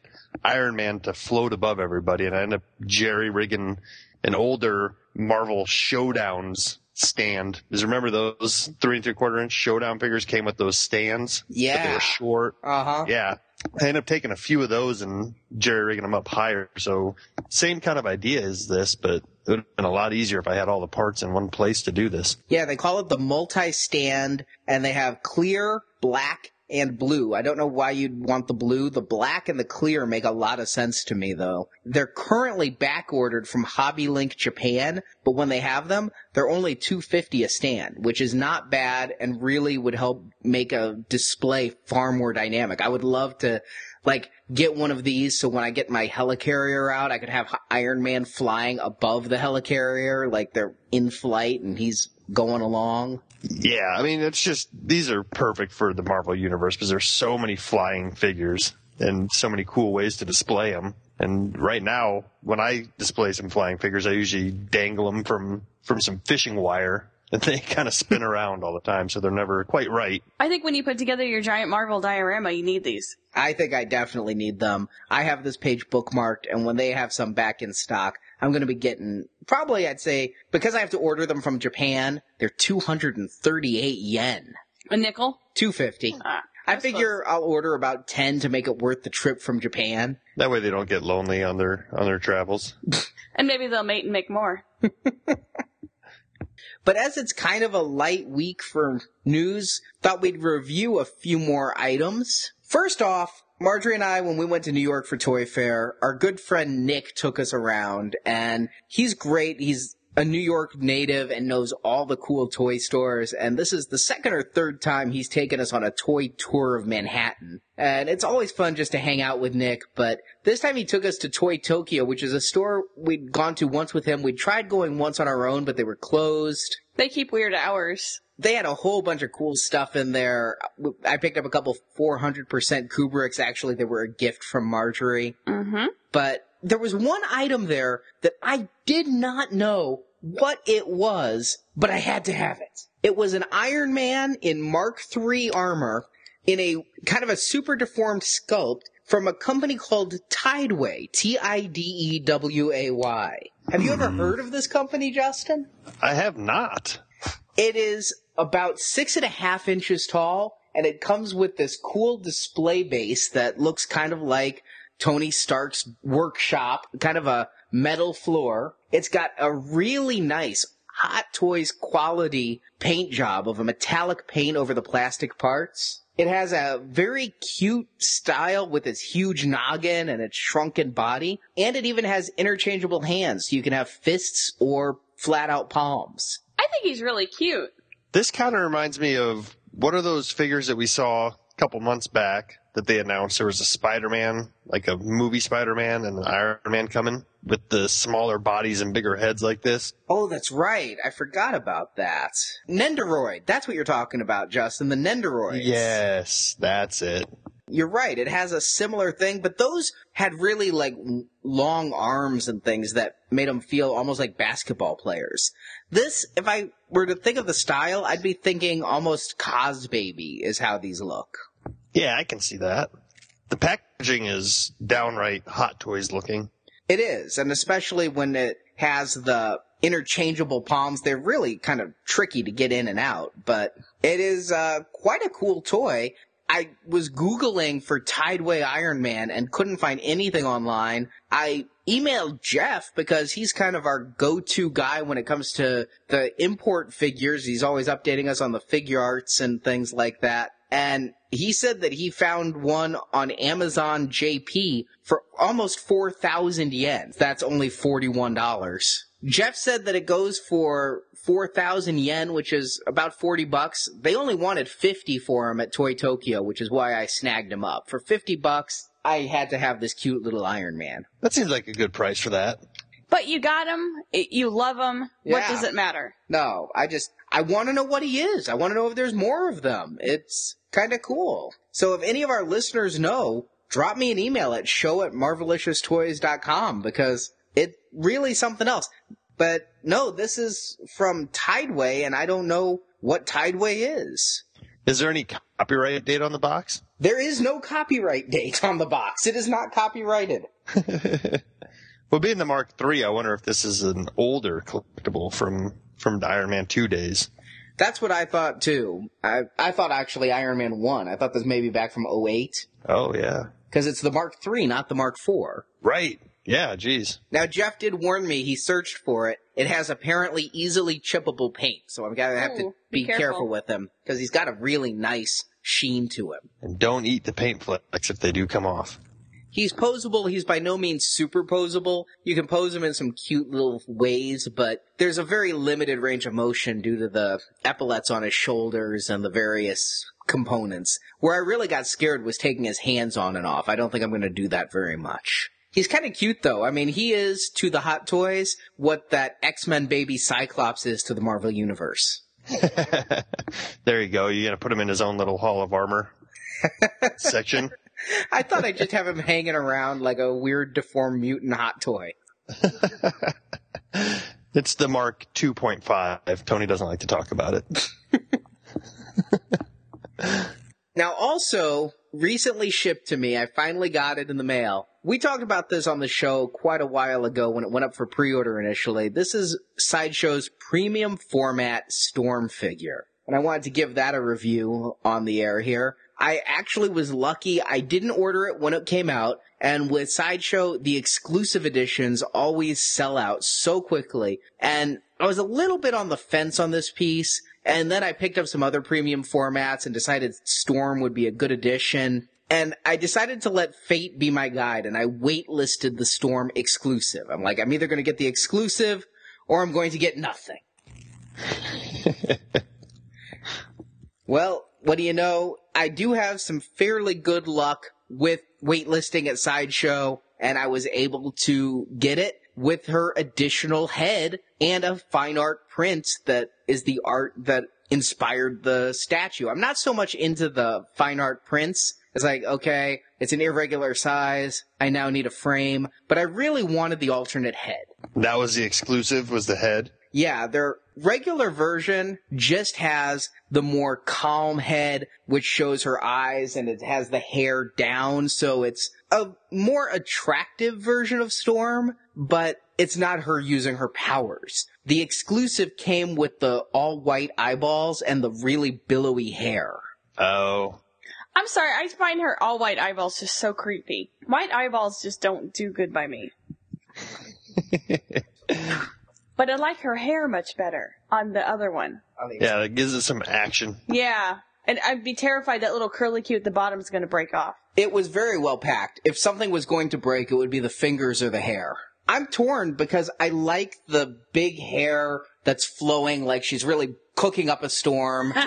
[SPEAKER 4] Iron Man to float above everybody, and I ended up jerry rigging an older Marvel Showdowns stand. Does you remember those three and three quarter inch Showdown figures came with those stands?
[SPEAKER 3] Yeah.
[SPEAKER 4] They were short.
[SPEAKER 3] Uh huh.
[SPEAKER 4] Yeah. I ended up taking a few of those and jerry rigging them up higher. So same kind of idea as this, but it would have been a lot easier if I had all the parts in one place to do this.
[SPEAKER 3] Yeah, they call it the multi-stand and they have clear, black, and blue. I don't know why you'd want the blue. The black and the clear make a lot of sense to me though. They're currently back ordered from Hobby Link Japan, but when they have them, they're only 250 a stand, which is not bad and really would help make a display far more dynamic. I would love to like get one of these so when I get my helicarrier out, I could have Iron Man flying above the helicarrier, like they're in flight and he's going along.
[SPEAKER 4] Yeah, I mean, it's just, these are perfect for the Marvel Universe because there's so many flying figures and so many cool ways to display them. And right now, when I display some flying figures, I usually dangle them from, from some fishing wire and they kind of spin around all the time, so they're never quite right.
[SPEAKER 2] I think when you put together your giant Marvel diorama, you need these.
[SPEAKER 3] I think I definitely need them. I have this page bookmarked, and when they have some back in stock, I'm going to be getting probably, I'd say, because I have to order them from Japan, they're 238 yen.
[SPEAKER 2] A nickel?
[SPEAKER 3] 250.
[SPEAKER 2] Ah,
[SPEAKER 3] I
[SPEAKER 2] that's
[SPEAKER 3] figure I'll order about 10 to make it worth the trip from Japan.
[SPEAKER 4] That way they don't get lonely on their, on their travels.
[SPEAKER 2] And maybe they'll mate and make more.
[SPEAKER 3] But as it's kind of a light week for news, thought we'd review a few more items. First off, Marjorie and I, when we went to New York for Toy Fair, our good friend Nick took us around and he's great. He's a New York native and knows all the cool toy stores. And this is the second or third time he's taken us on a toy tour of Manhattan. And it's always fun just to hang out with Nick, but this time he took us to Toy Tokyo, which is a store we'd gone to once with him. We tried going once on our own, but they were closed.
[SPEAKER 2] They keep weird hours.
[SPEAKER 3] They had a whole bunch of cool stuff in there. I picked up a couple 400% Kubricks. Actually, they were a gift from Marjorie.
[SPEAKER 2] Mm-hmm.
[SPEAKER 3] But there was one item there that I did not know what it was, but I had to have it. It was an Iron Man in Mark III armor in a kind of a super deformed sculpt from a company called Tideway. T-I-D-E-W-A-Y. Have you ever heard of this company, Justin?
[SPEAKER 4] I have not.
[SPEAKER 3] It is about six and a half inches tall, and it comes with this cool display base that looks kind of like Tony Stark's workshop, kind of a metal floor. It's got a really nice Hot Toys quality paint job of a metallic paint over the plastic parts. It has a very cute style with its huge noggin and its shrunken body, and it even has interchangeable hands, so you can have fists or flat out palms.
[SPEAKER 2] I think he's really cute.
[SPEAKER 4] This kind of reminds me of what are those figures that we saw a couple months back that they announced there was a Spider-Man, like a movie Spider-Man and an Iron Man coming with the smaller bodies and bigger heads like this.
[SPEAKER 3] Oh, that's right. I forgot about that. Nendoroid. That's what you're talking about, Justin. The Nendoroids.
[SPEAKER 4] Yes, that's it.
[SPEAKER 3] You're right. It has a similar thing, but those had really like long arms and things that made them feel almost like basketball players. This, if I were to think of the style, I'd be thinking almost Cosbaby is how these look.
[SPEAKER 4] Yeah, I can see that. The packaging is downright Hot Toys looking.
[SPEAKER 3] It is, and especially when it has the interchangeable palms, they're really kind of tricky to get in and out, but it is uh, quite a cool toy. I was Googling for Tideway Iron Man and couldn't find anything online. I emailed Jeff because he's kind of our go-to guy when it comes to the import figures. He's always updating us on the figure arts and things like that. And he said that he found one on Amazon JP for almost 4,000 yen. That's only $41. Jeff said that it goes for 4,000 yen, which is about 40 bucks. They only wanted 50 for him at Toy Tokyo, which is why I snagged him up. For 50 bucks, I had to have this cute little Iron Man.
[SPEAKER 4] That seems like a good price for that.
[SPEAKER 2] But you got him. You love him. What does it matter?
[SPEAKER 3] No, I just, I want to know what he is. I want to know if there's more of them. It's kind of cool. So if any of our listeners know, drop me an email at show at marvelicioustoys.com because it's really something else. But no, this is from Tideway and I don't know what Tideway is.
[SPEAKER 4] Is there any copyright date on the box?
[SPEAKER 3] There is no copyright date on the box. It is not copyrighted.
[SPEAKER 4] Well, being the Mark III, I wonder if this is an older collectible from from the Iron Man 2 days.
[SPEAKER 3] That's what I thought too. I, I thought actually Iron Man 1. I thought this may be back from 08.
[SPEAKER 4] Oh yeah,
[SPEAKER 3] Because it's the Mark III, not the Mark IV.
[SPEAKER 4] right. Yeah, geez.
[SPEAKER 3] Now Jeff did warn me. He searched for it. It has apparently easily chippable paint, so I'm gonna have to
[SPEAKER 2] be
[SPEAKER 3] be careful.
[SPEAKER 2] careful.
[SPEAKER 3] with him because he's got a really nice sheen to him.
[SPEAKER 4] And don't eat the paint flecks if they do come off.
[SPEAKER 3] He's posable. He's by no means super posable. You can pose him in some cute little ways, but there's a very limited range of motion due to the epaulets on his shoulders and the various components. Where I really got scared was taking his hands on and off. I don't think I'm going to do that very much. He's kind of cute though. I mean, he is to the Hot Toys what that X-Men baby Cyclops is to the Marvel Universe.
[SPEAKER 4] there you go. You're going to put him in his own little Hall of Armor section.
[SPEAKER 3] I thought I'd just have him hanging around like a weird deformed mutant hot toy.
[SPEAKER 4] it's the Mark 2.5. Tony doesn't like to talk about it.
[SPEAKER 3] now, also, recently shipped to me, I finally got it in the mail. We talked about this on the show quite a while ago when it went up for pre-order initially. This is Sideshow's premium format Storm figure. And I wanted to give that a review on the air here. I actually was lucky. I didn't order it when it came out. And with Sideshow, the exclusive editions always sell out so quickly. And I was a little bit on the fence on this piece. And then I picked up some other premium formats and decided Storm would be a good addition. And I decided to let fate be my guide and I waitlisted the Storm exclusive. I'm like, I'm either going to get the exclusive or I'm going to get nothing. well, what do you know? I do have some fairly good luck with waitlisting at Sideshow, and I was able to get it with her additional head and a fine art print that is the art that inspired the statue. I'm not so much into the fine art prints. It's like, okay, it's an irregular size. I now need a frame, but I really wanted the alternate head.
[SPEAKER 4] That was the exclusive, was the head?
[SPEAKER 3] Yeah, their regular version just has the more calm head, which shows her eyes and it has the hair down, so it's a more attractive version of Storm, but it's not her using her powers. The exclusive came with the all white eyeballs and the really billowy hair.
[SPEAKER 4] Oh.
[SPEAKER 2] I'm sorry, I find her all white eyeballs just so creepy. White eyeballs just don't do good by me. But I like her hair much better on the other one.
[SPEAKER 4] Yeah, that gives it some action.
[SPEAKER 2] Yeah. And I'd be terrified that little curly cue at the bottom is going to break off.
[SPEAKER 3] It was very well packed. If something was going to break, it would be the fingers or the hair. I'm torn because I like the big hair that's flowing like she's really cooking up a storm.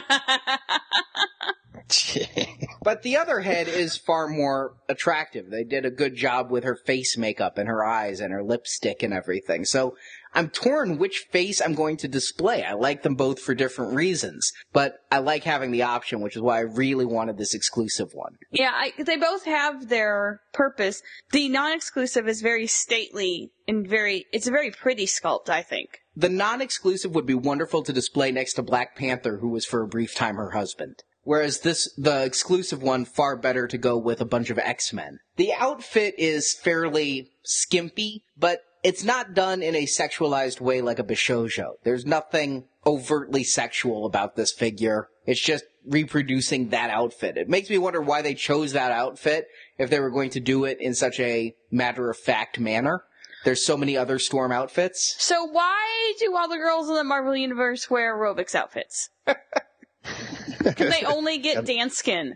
[SPEAKER 3] but the other head is far more attractive. They did a good job with her face makeup and her eyes and her lipstick and everything. So I'm torn which face I'm going to display. I like them both for different reasons, but I like having the option, which is why I really wanted this exclusive one.
[SPEAKER 2] Yeah, I, they both have their purpose. The non-exclusive is very stately and very, it's a very pretty sculpt, I think.
[SPEAKER 3] The non-exclusive would be wonderful to display next to Black Panther, who was for a brief time her husband. Whereas this, the exclusive one, far better to go with a bunch of X-Men. The outfit is fairly skimpy, but it's not done in a sexualized way like a Bishojo. There's nothing overtly sexual about this figure. It's just reproducing that outfit. It makes me wonder why they chose that outfit if they were going to do it in such a matter of fact manner. There's so many other Storm outfits.
[SPEAKER 2] So why do all the girls in the Marvel Universe wear aerobics outfits? Can they only get Danskin?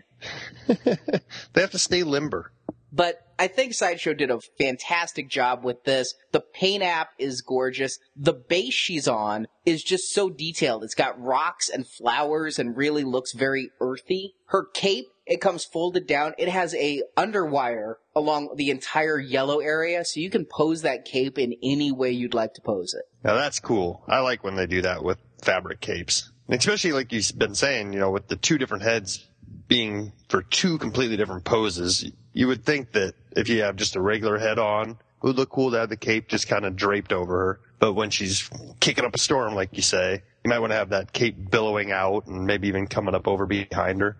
[SPEAKER 4] they have to stay limber.
[SPEAKER 3] But I think Sideshow did a fantastic job with this. The paint app is gorgeous. The base she's on is just so detailed. It's got rocks and flowers and really looks very earthy. Her cape, it comes folded down. It has a underwire along the entire yellow area, so you can pose that cape in any way you'd like to pose it.
[SPEAKER 4] Now that's cool. I like when they do that with fabric capes. Especially like you've been saying, you know, with the two different heads being for two completely different poses, you would think that if you have just a regular head on, it would look cool to have the cape just kind of draped over her. But when she's kicking up a storm, like you say, you might want to have that cape billowing out and maybe even coming up over behind her.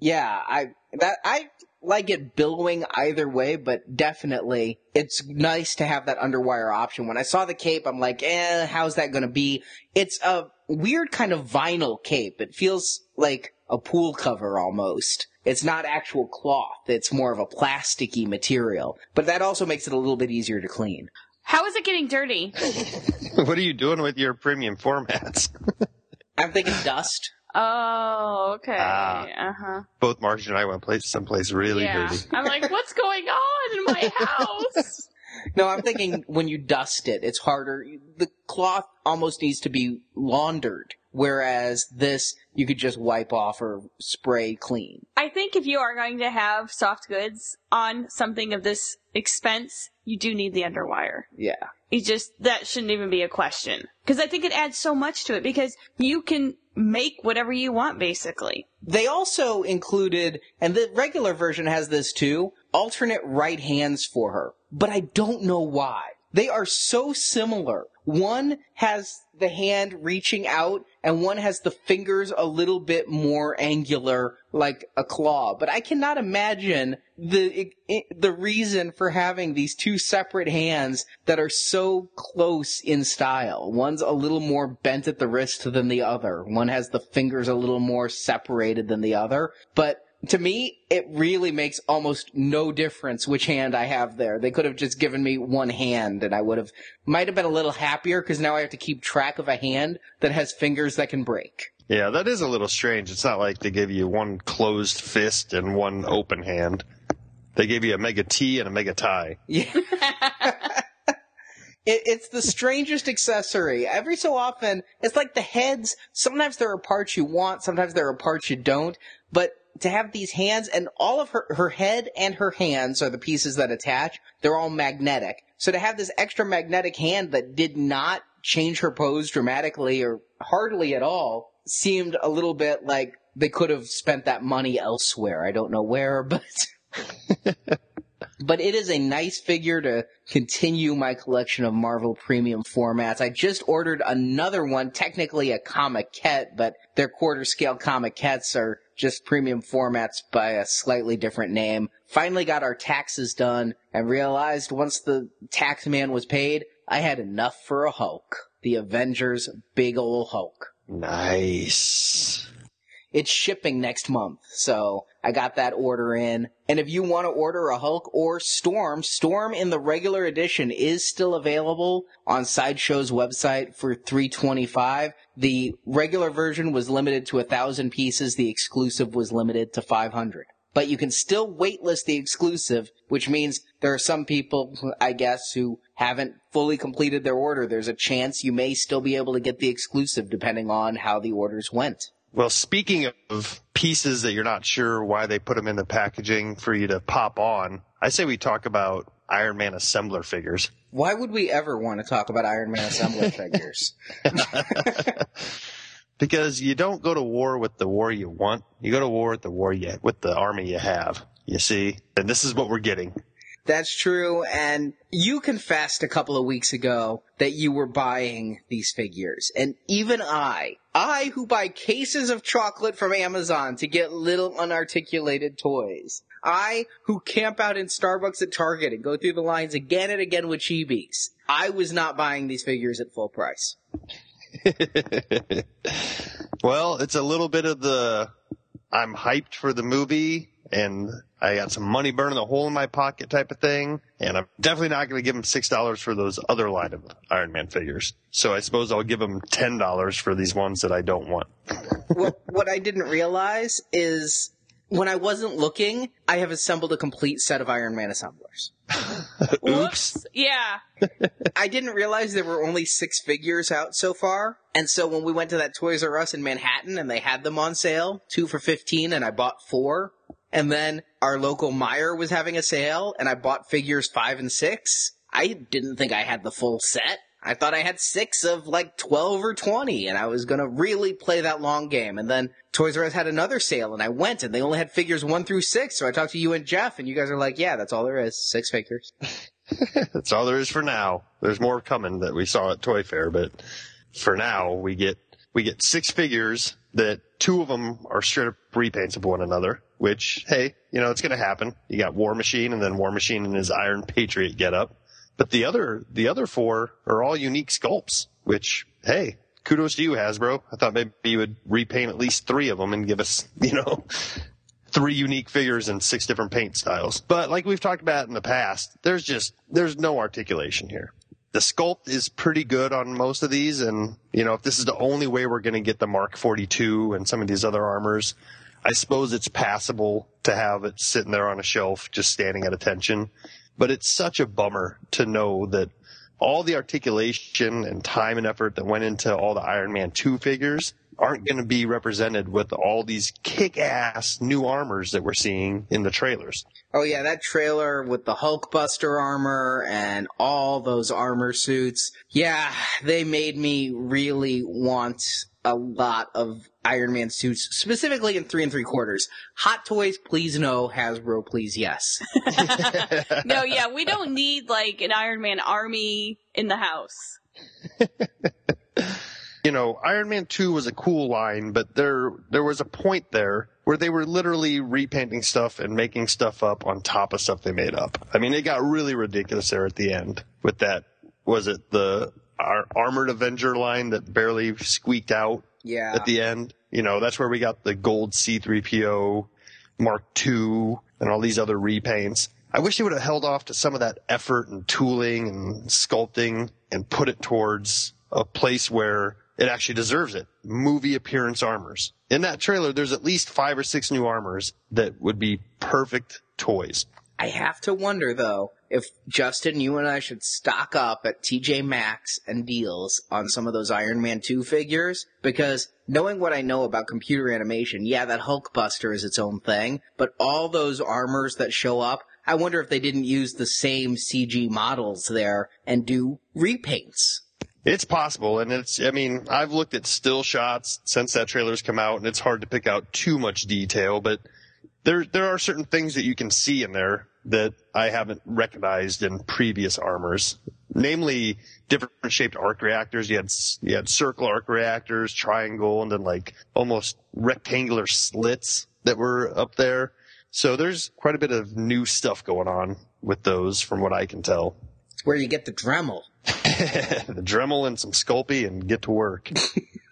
[SPEAKER 3] Yeah, I that I like it billowing either way, but definitely it's nice to have that underwire option. When I saw the cape, I'm like, eh, how's that going to be? It's a weird kind of vinyl cape. It feels like a pool cover almost. It's not actual cloth. It's more of a plasticky material. But that also makes it a little bit easier to clean.
[SPEAKER 2] How is it getting dirty?
[SPEAKER 4] what are you doing with your premium formats?
[SPEAKER 3] I'm thinking dust.
[SPEAKER 2] Oh, okay.
[SPEAKER 4] Ah.
[SPEAKER 2] uh huh.
[SPEAKER 4] Both Marge and I went place someplace really
[SPEAKER 2] yeah.
[SPEAKER 4] dirty.
[SPEAKER 2] I'm like, what's going on in my house?
[SPEAKER 3] No, I'm thinking when you dust it, it's harder. The cloth almost needs to be laundered, whereas this you could just wipe off or spray clean.
[SPEAKER 2] I think if you are going to have soft goods on something of this expense, you do need the underwire.
[SPEAKER 3] Yeah.
[SPEAKER 2] It just, that shouldn't even be a question. Because I think it adds so much to it because you can make whatever you want basically.
[SPEAKER 3] They also included, and the regular version has this too, alternate right hands for her. But I don't know why. They are so similar. One has the hand reaching out and one has the fingers a little bit more angular like a claw. But I cannot imagine the, the reason for having these two separate hands that are so close in style. One's a little more bent at the wrist than the other. One has the fingers a little more separated than the other. But to me, it really makes almost no difference which hand I have there. They could have just given me one hand and I would have, might have been a little happier because now I have to keep track of a hand that has fingers that can break.
[SPEAKER 4] Yeah, that is a little strange. It's not like they give you one closed fist and one open hand. They gave you a mega T and a mega tie.
[SPEAKER 3] Yeah. It, it's the strangest accessory. Every so often, it's like the heads. Sometimes there are parts you want, sometimes there are parts you don't. But to have these hands and all of her, her head and her hands are the pieces that attach. They're all magnetic. So to have this extra magnetic hand that did not change her pose dramatically or hardly at all seemed a little bit like they could have spent that money elsewhere. I don't know where, but. But it is a nice figure to continue my collection of Marvel premium formats. I just ordered another one, technically a comiquette, but their quarter scale comiquettes are just premium formats by a slightly different name. Finally got our taxes done and realized once the tax man was paid, I had enough for a Hulk. The Avengers big ol' Hulk.
[SPEAKER 4] Nice.
[SPEAKER 3] It's shipping next month, so I got that order in. And if you want to order a Hulk or Storm, Storm in the regular edition is still available on Sideshow's website for 325. The regular version was limited to a thousand pieces. The exclusive was limited to 500. But you can still waitlist the exclusive, which means there are some people, I guess, who haven't fully completed their order. There's a chance you may still be able to get the exclusive depending on how the orders went.
[SPEAKER 4] Well, speaking of pieces that you're not sure why they put them in the packaging for you to pop on, I say we talk about Iron Man assembler figures.
[SPEAKER 3] Why would we ever want to talk about Iron Man assembler figures?
[SPEAKER 4] because you don't go to war with the war you want. You go to war with the war you, with the army you have. You see? And this is what we're getting.
[SPEAKER 3] That's true. And you confessed a couple of weeks ago that you were buying these figures. And even I, I who buy cases of chocolate from Amazon to get little unarticulated toys. I who camp out in Starbucks at Target and go through the lines again and again with chibis. I was not buying these figures at full price.
[SPEAKER 4] well, it's a little bit of the I'm hyped for the movie and I got some money burning a hole in my pocket type of thing. And I'm definitely not going to give them $6 for those other line of Iron Man figures. So I suppose I'll give them $10 for these ones that I don't want.
[SPEAKER 3] what, what I didn't realize is when I wasn't looking, I have assembled a complete set of Iron Man assemblers.
[SPEAKER 2] Oops. Yeah.
[SPEAKER 3] I didn't realize there were only six figures out so far. And so when we went to that Toys R Us in Manhattan and they had them on sale, two for 15 and I bought four. And then our local Meijer was having a sale and I bought figures five and six. I didn't think I had the full set. I thought I had six of like 12 or 20 and I was gonna really play that long game. And then Toys R Us had another sale and I went and they only had figures one through six. So I talked to you and Jeff and you guys are like, yeah, that's all there is. Six figures.
[SPEAKER 4] that's all there is for now. There's more coming that we saw at Toy Fair, but for now we get, we get six figures that two of them are straight up repaints of one another, which, hey, you know, it's gonna happen. You got War Machine and then War Machine in his Iron Patriot getup. But the other, the other four are all unique sculpts, which, hey, kudos to you, Hasbro. I thought maybe you would repaint at least three of them and give us, you know, three unique figures and six different paint styles. But like we've talked about in the past, there's just, there's no articulation here. The sculpt is pretty good on most of these, and you know if this is the only way we're going to get the Mark 42 and some of these other armors, I suppose it's passable to have it sitting there on a shelf, just standing at attention. But it's such a bummer to know that all the articulation and time and effort that went into all the Iron Man 2 figures aren't going to be represented with all these kick-ass new armors that we're seeing in the trailers.
[SPEAKER 3] Oh yeah, that trailer with the Hulkbuster armor and all those armor suits. Yeah, they made me really want a lot of Iron Man suits, specifically in three and three quarters. Hot Toys, please no. Hasbro, please yes.
[SPEAKER 2] no, yeah, we don't need like an Iron Man army in the house.
[SPEAKER 4] you know, Iron Man 2 was a cool line, but there, there was a point there where they were literally repainting stuff and making stuff up on top of stuff they made up. I mean, it got really ridiculous there at the end with that, was it the Ar- Armored Avenger line that barely squeaked out
[SPEAKER 3] Yeah.
[SPEAKER 4] at the end? You know, that's where we got the gold C3PO Mark II and all these other repaints. I wish they would have held off to some of that effort and tooling and sculpting and put it towards a place where it actually deserves it. Movie appearance armors. In that trailer, there's at least five or six new armors that would be perfect toys.
[SPEAKER 3] I have to wonder though if Justin, you and I should stock up at TJ Maxx and deals on some of those Iron Man 2 figures because knowing what I know about computer animation, yeah, that Hulkbuster is its own thing, but all those armors that show up, I wonder if they didn't use the same CG models there and do repaints.
[SPEAKER 4] It's possible, and it's, I mean, I've looked at still shots since that trailer's come out, and it's hard to pick out too much detail, but there, there are certain things that you can see in there that I haven't recognized in previous armors. Namely, different shaped arc reactors. You had, you had circle arc reactors, triangle, and then like almost rectangular slits that were up there. So there's quite a bit of new stuff going on with those from what I can tell.
[SPEAKER 3] It's where you get the Dremel.
[SPEAKER 4] the Dremel and some Sculpey and get to work.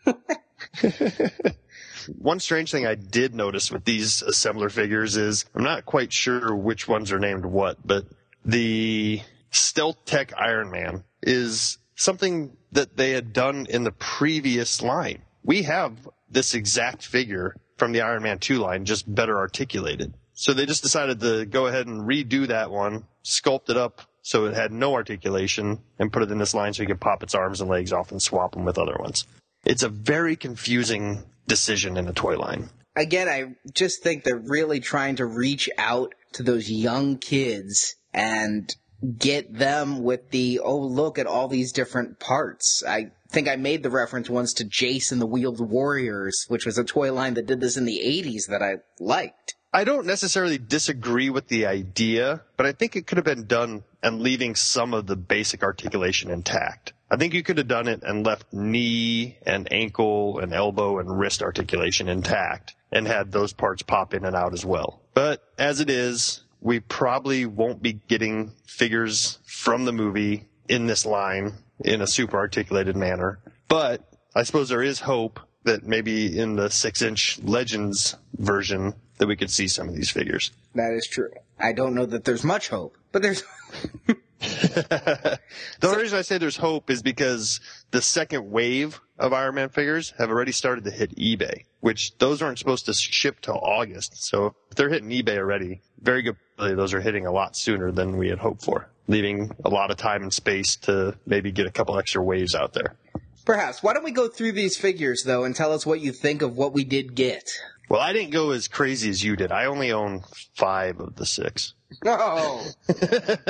[SPEAKER 4] One strange thing I did notice with these assembler figures is I'm not quite sure which ones are named what, but the Stealth Tech Iron Man is something that they had done in the previous line. We have this exact figure from the Iron Man 2 line, just better articulated. So they just decided to go ahead and redo that one, sculpt it up so it had no articulation, and put it in this line so you could pop its arms and legs off and swap them with other ones. It's a very confusing decision in the toy line.
[SPEAKER 3] Again, I just think they're really trying to reach out to those young kids and get them with the, oh, look at all these different parts. I think I made the reference once to Jayce and the Wheeled Warriors, which was a toy line that did this in the 80s that I liked.
[SPEAKER 4] I don't necessarily disagree with the idea, but I think it could have been done and leaving some of the basic articulation intact. I think you could have done it and left knee and ankle and elbow and wrist articulation intact and had those parts pop in and out as well. But as it is, we probably won't be getting figures from the movie in this line in a super articulated manner. But I suppose there is hope that maybe in the six inch Legends version that we could see some of these figures.
[SPEAKER 3] That is true. I don't know that there's much hope, but there's.
[SPEAKER 4] the only reason I say there's hope is because the second wave of Iron Man figures have already started to hit eBay, which those aren't supposed to ship till August. So if they're hitting eBay already, very good. Those are hitting a lot sooner than we had hoped for, leaving a lot of time and space to maybe get a couple extra waves out there.
[SPEAKER 3] Perhaps. Why don't we go through these figures though and tell us what you think of what we did get?
[SPEAKER 4] Well, I didn't go as crazy as you did. I only own five of the six.
[SPEAKER 3] Oh.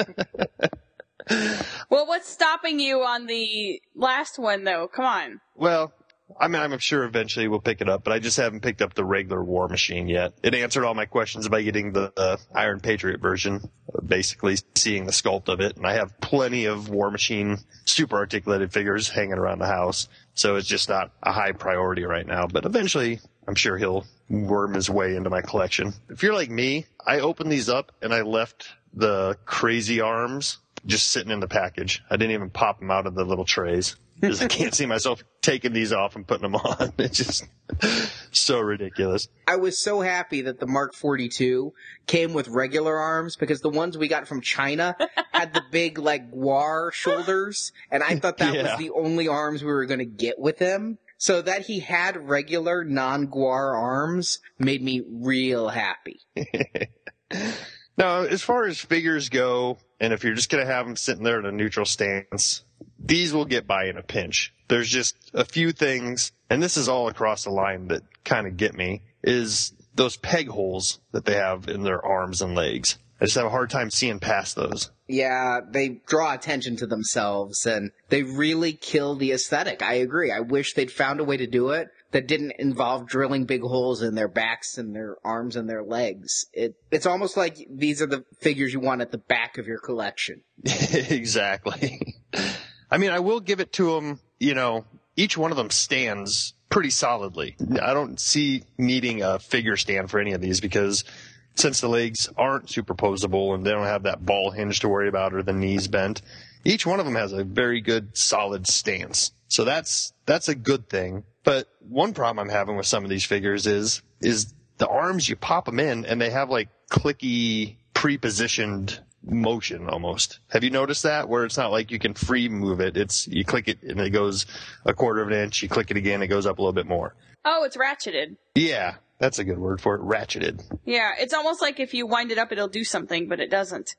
[SPEAKER 2] Well, what's stopping you on the last one though? Come on.
[SPEAKER 4] Well, I mean, I'm sure eventually we'll pick it up, but I just haven't picked up the regular War Machine yet. It answered all my questions by getting the uh, Iron Patriot version, basically seeing the sculpt of it, and I have plenty of War Machine super articulated figures hanging around the house, so it's just not a high priority right now. But eventually, I'm sure he'll worm his way into my collection. If you're like me, I opened these up and I left the crazy arms just sitting in the package. I didn't even pop them out of the little trays because I can't see myself taking these off and putting them on. It's just so ridiculous.
[SPEAKER 3] I was so happy that the Mark 42 came with regular arms because the ones we got from China had the big like GWAR shoulders, and I thought that
[SPEAKER 4] Yeah.
[SPEAKER 3] was the only arms we were going to get with him. So that he had regular non-GWAR arms made me real happy.
[SPEAKER 4] Now, as far as figures go, and if you're just going to have them sitting there in a neutral stance, these will get by in a pinch. There's just a few things, and this is all across the line that kind of get me, is those peg holes that they have in their arms and legs. I just have a hard time seeing past those.
[SPEAKER 3] Yeah, they draw attention to themselves and they really kill the aesthetic. I agree. I wish they'd found a way to do it that didn't involve drilling big holes in their backs and their arms and their legs. It, it's almost like these are the figures you want at the back of your collection.
[SPEAKER 4] exactly. I mean, I will give it to them, you know, each one of them stands pretty solidly. I don't see needing a figure stand for any of these because since the legs aren't superposable and they don't have that ball hinge to worry about or the knees bent, each one of them has a very good solid stance. So that's, that's a good thing. But one problem I'm having with some of these figures is, is the arms, you pop them in and they have like clicky pre-positioned motion almost. Have you noticed that? Where it's not like you can free move it. It's, you click it and it goes a quarter of an inch. You click it again, it goes up a little bit more.
[SPEAKER 2] Oh, it's ratcheted.
[SPEAKER 4] Yeah, that's a good word for it. Ratcheted.
[SPEAKER 2] Yeah, it's almost like if you wind it up, it'll do something, but it doesn't.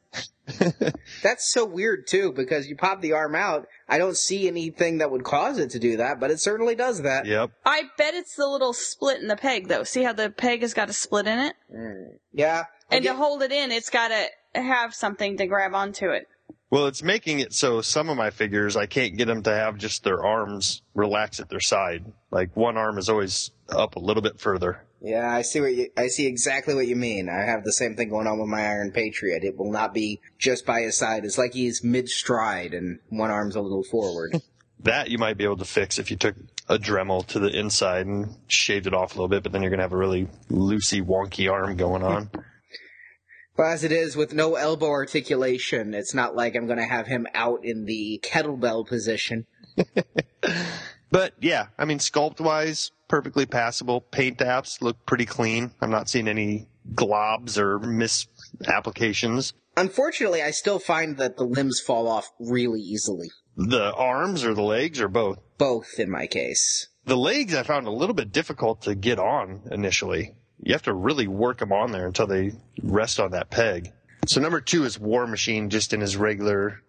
[SPEAKER 3] That's so weird too because you pop the arm out. I don't see anything that would cause it to do that, but it certainly does that.
[SPEAKER 4] Yep.
[SPEAKER 2] I bet it's the little split in the peg, though. See how the peg has got a split in it? Mm.
[SPEAKER 3] Yeah.
[SPEAKER 2] And to hold it in, it's got to have something to grab onto it.
[SPEAKER 4] Well, it's making it so some of my figures, I can't get them to have just their arms relax at their side. Like one arm is always up a little bit further.
[SPEAKER 3] Yeah, I see what you, I see exactly what you mean. I have the same thing going on with my Iron Patriot. It will not be just by his side. It's like he's mid stride and one arm's a little forward.
[SPEAKER 4] That you might be able to fix if you took a Dremel to the inside and shaved it off a little bit, but then you're going to have a really loosey, wonky arm going on.
[SPEAKER 3] But as it is, with no elbow articulation, it's not like I'm going to have him out in the kettlebell position.
[SPEAKER 4] But yeah, I mean, sculpt wise, perfectly passable. Paint apps look pretty clean. I'm not seeing any globs or misapplications.
[SPEAKER 3] Unfortunately, I still find that the limbs fall off really easily.
[SPEAKER 4] The arms or the legs or both?
[SPEAKER 3] Both in my case.
[SPEAKER 4] The legs I found a little bit difficult to get on initially. You have to really work them on there until they rest on that peg. So number two is War Machine just in his regular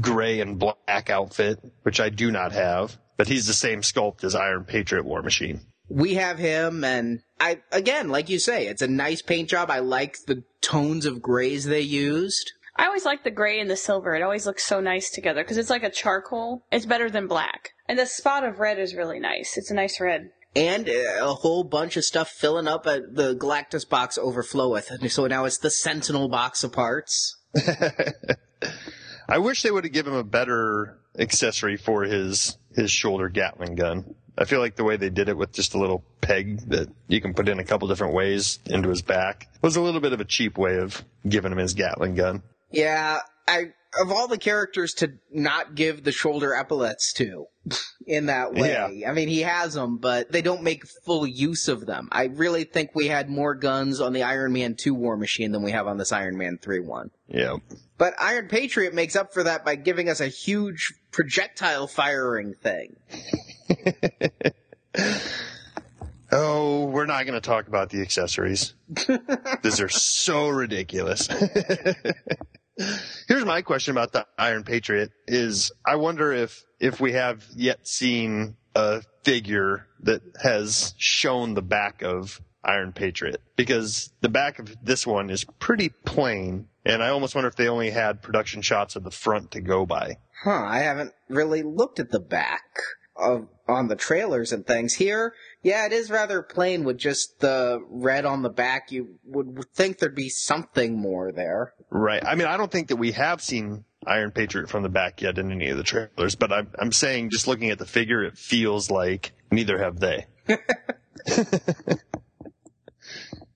[SPEAKER 4] gray and black outfit, which I do not have, but he's the same sculpt as Iron Patriot War Machine.
[SPEAKER 3] We have him, and I, again, like you say, it's a nice paint job. I like the tones of grays they used.
[SPEAKER 2] I always like the gray and the silver. It always looks so nice together because it's like a charcoal. It's better than black. And the spot of red is really nice. It's a nice red.
[SPEAKER 3] And a whole bunch of stuff filling up at the Galactus box overfloweth. So now it's the Sentinel box of parts.
[SPEAKER 4] I wish they would have given him a better accessory for his his shoulder Gatling gun. I feel like the way they did it with just a little peg that you can put in a couple different ways into his back was a little bit of a cheap way of giving him his Gatling gun.
[SPEAKER 3] Yeah, I of all the characters to not give the shoulder epaulets to in that way.
[SPEAKER 4] Yeah.
[SPEAKER 3] I mean, he has them, but they don't make full use of them. I really think we had more guns on the Iron Man 2 War Machine than we have on this Iron Man 3 one.
[SPEAKER 4] Yeah.
[SPEAKER 3] But Iron Patriot makes up for that by giving us a huge projectile firing thing.
[SPEAKER 4] Oh, we're not going to talk about the accessories. These are so ridiculous. Here's my question about the Iron Patriot is I wonder if, if we have yet seen a figure that has shown the back of Iron Patriot because the back of this one is pretty plain and I almost wonder if they only had production shots of the front to go by.
[SPEAKER 3] Huh, I haven't really looked at the back of on the trailers and things. Here, yeah, it is rather plain with just the red on the back. You would think there'd be something more there.
[SPEAKER 4] Right. I mean, I don't think that we have seen Iron Patriot from the back yet in any of the trailers, but I'm, I'm saying just looking at the figure, it feels like neither have they.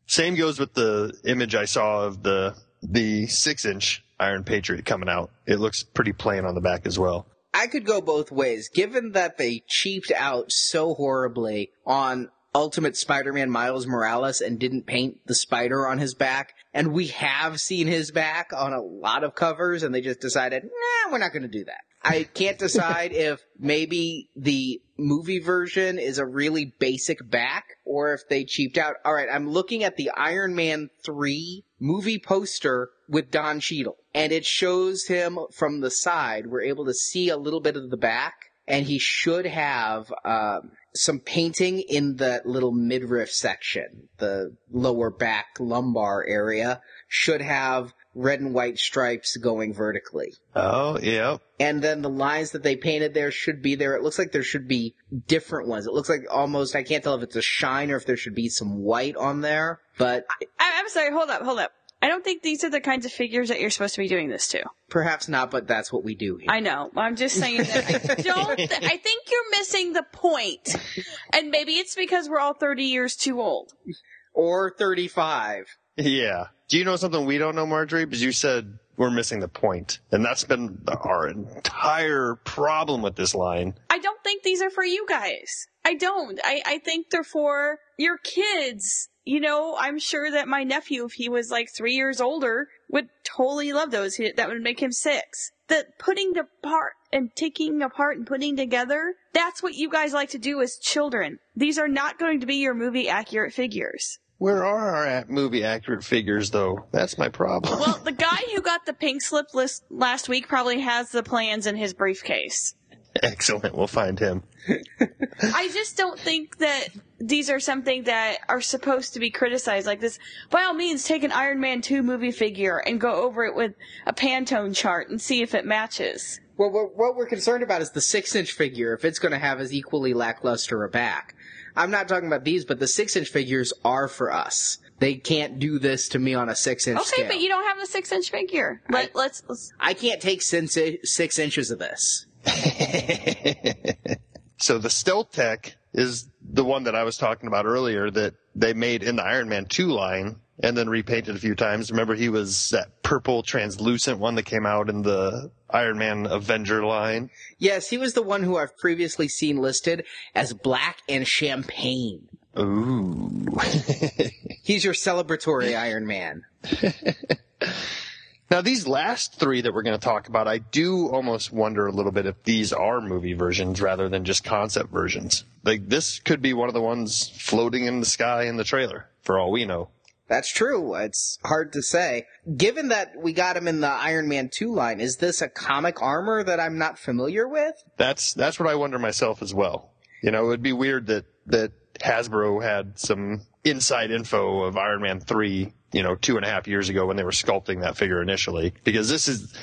[SPEAKER 4] Same goes with the image I saw of the, the six inch Iron Patriot coming out. It looks pretty plain on the back as well.
[SPEAKER 3] I could go both ways. Given that they cheaped out so horribly on Ultimate Spider-Man Miles Morales and didn't paint the spider on his back, and we have seen his back on a lot of covers, and they just decided, nah, we're not going to do that. I can't decide if maybe the movie version is a really basic back or if they cheaped out. All right, I'm looking at the Iron Man 3 movie poster with Don Cheadle and it shows him from the side. We're able to see a little bit of the back and he should have um, some painting in the little midriff section, the lower back lumbar area should have red and white stripes going vertically.
[SPEAKER 4] Oh, yeah.
[SPEAKER 3] And then the lines that they painted there should be there. It looks like there should be different ones. It looks like almost, I can't tell if it's a shine or if there should be some white on there, but.
[SPEAKER 2] I, I'm sorry, hold up, hold up. I don't think these are the kinds of figures that you're supposed to be doing this to.
[SPEAKER 3] Perhaps not, but that's what we do here.
[SPEAKER 2] I know. I'm just saying that I don't, th- I think you're missing the point. And maybe it's because we're all 30 years too old.
[SPEAKER 3] Or 35.
[SPEAKER 4] Yeah. Do you know something we don't know, Marjorie? Because you said we're missing the point, and that's been our entire problem with this line.
[SPEAKER 2] I don't think these are for you guys. I don't. I, I think they're for your kids. You know, I'm sure that my nephew, if he was like three years older, would totally love those. He, that would make him six. That putting the part and taking apart and putting together, that's what you guys like to do as children. These are not going to be your movie accurate figures.
[SPEAKER 4] Where are our movie accurate figures, though? That's my problem.
[SPEAKER 2] Well, the guy who got the pink slip list last week probably has the plans in his briefcase.
[SPEAKER 4] Excellent. We'll find him.
[SPEAKER 2] I just don't think that these are something that are supposed to be criticized like this. By all means, take an Iron Man 2 movie figure and go over it with a Pantone chart and see if it matches.
[SPEAKER 3] Well, what what we're concerned about is the six inch figure, if it's going to have as equally lackluster a back. I'm not talking about these, but the six inch figures are for us. They can't do this to me on a six inch
[SPEAKER 2] Okay,
[SPEAKER 3] scale.
[SPEAKER 2] but you don't have the six inch figure. Let, let's, let's,
[SPEAKER 3] I can't take six, six inches of this.
[SPEAKER 4] So the Stealth Tech is the one that I was talking about earlier that they made in the Iron Man 2 line and then repainted a few times. Remember he was that purple translucent one that came out in the Iron Man Avenger line?
[SPEAKER 3] Yes, he was the one who I've previously seen listed as black and champagne.
[SPEAKER 4] Ooh.
[SPEAKER 3] He's your celebratory Iron Man.
[SPEAKER 4] Now these last three that we're going to talk about, I do almost wonder a little bit if these are movie versions rather than just concept versions. Like this could be one of the ones floating in the sky in the trailer, for all we know.
[SPEAKER 3] That's true. It's hard to say. Given that we got him in the Iron Man 2 line, is this a comic armor that I'm not familiar with?
[SPEAKER 4] That's that's what I wonder myself as well. You know, it would be weird that that Hasbro had some inside info of Iron Man three, you know, two and a half years ago when they were sculpting that figure initially, because this is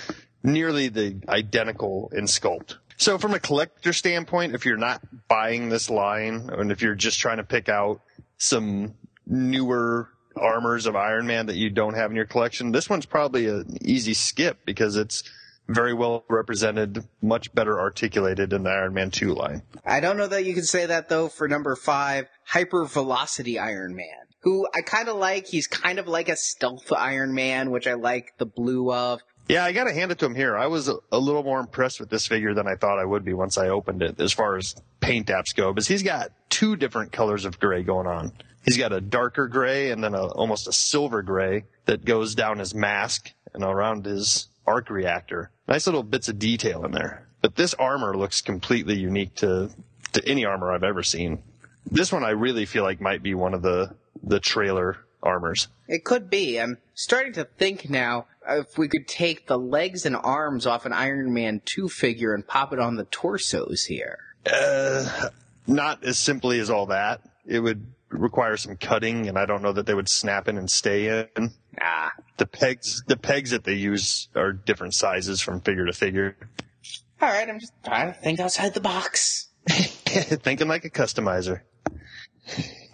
[SPEAKER 4] nearly the identical in sculpt. So from a collector standpoint, if you're not buying this line, and if you're just trying to pick out some newer armors of Iron Man that you don't have in your collection, this one's probably an easy skip because it's very well represented, much better articulated in the Iron Man 2 line.
[SPEAKER 3] I don't know that you can say that though for number five, Hyper Velocity Iron Man. Who I kind of like. He's kind of like a stealth Iron Man, which I like the blue of.
[SPEAKER 4] Yeah, I gotta hand it to him here. I was a, a little more impressed with this figure than I thought I would be once I opened it, as far as paint apps go, because he's got two different colors of gray going on. He's got a darker gray and then a, almost a silver gray that goes down his mask and around his arc reactor. Nice little bits of detail in there. But this armor looks completely unique to, to any armor I've ever seen. This one I really feel like might be one of the, the trailer armors.
[SPEAKER 3] It could be. I'm starting to think now if we could take the legs and arms off an Iron Man 2 figure and pop it on the torsos here.
[SPEAKER 4] Uh, not as simply as all that. It would require some cutting, and I don't know that they would snap in and stay in.
[SPEAKER 3] Ah.
[SPEAKER 4] The pegs, the pegs that they use are different sizes from figure to figure.
[SPEAKER 3] All right, I'm just trying to think outside the box.
[SPEAKER 4] Thinking like a customizer.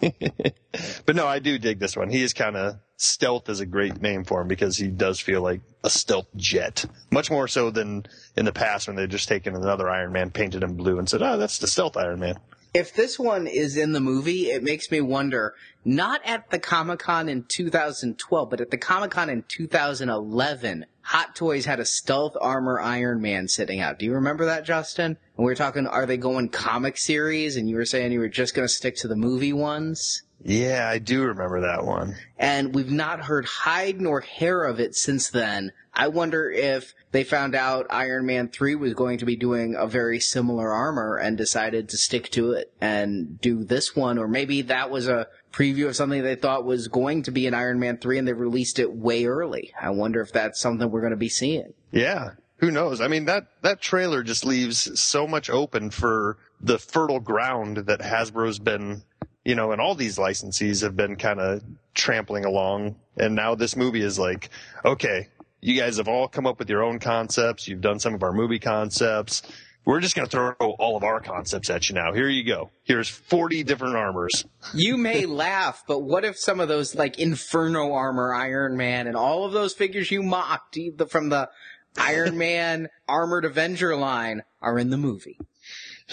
[SPEAKER 4] but no, I do dig this one. He is kind of stealth is a great name for him because he does feel like a stealth jet. Much more so than in the past when they just taken another Iron Man, painted him blue, and said, "Oh, that's the stealth Iron Man."
[SPEAKER 3] If this one is in the movie, it makes me wonder, not at the Comic Con in 2012, but at the Comic Con in 2011, Hot Toys had a stealth armor Iron Man sitting out. Do you remember that, Justin? And we were talking, are they going comic series? And you were saying you were just going to stick to the movie ones?
[SPEAKER 4] Yeah, I do remember that one.
[SPEAKER 3] And we've not heard hide nor hair of it since then. I wonder if they found out Iron Man 3 was going to be doing a very similar armor and decided to stick to it and do this one, or maybe that was a preview of something they thought was going to be an Iron Man 3 and they released it way early. I wonder if that's something we're going to be seeing.
[SPEAKER 4] Yeah. Who knows? I mean, that, that trailer just leaves so much open for the fertile ground that Hasbro's been you know, and all these licensees have been kind of trampling along. And now this movie is like, okay, you guys have all come up with your own concepts. You've done some of our movie concepts. We're just going to throw all of our concepts at you now. Here you go. Here's 40 different armors.
[SPEAKER 3] You may laugh, but what if some of those like Inferno armor, Iron Man, and all of those figures you mocked from the Iron Man Armored Avenger line are in the movie?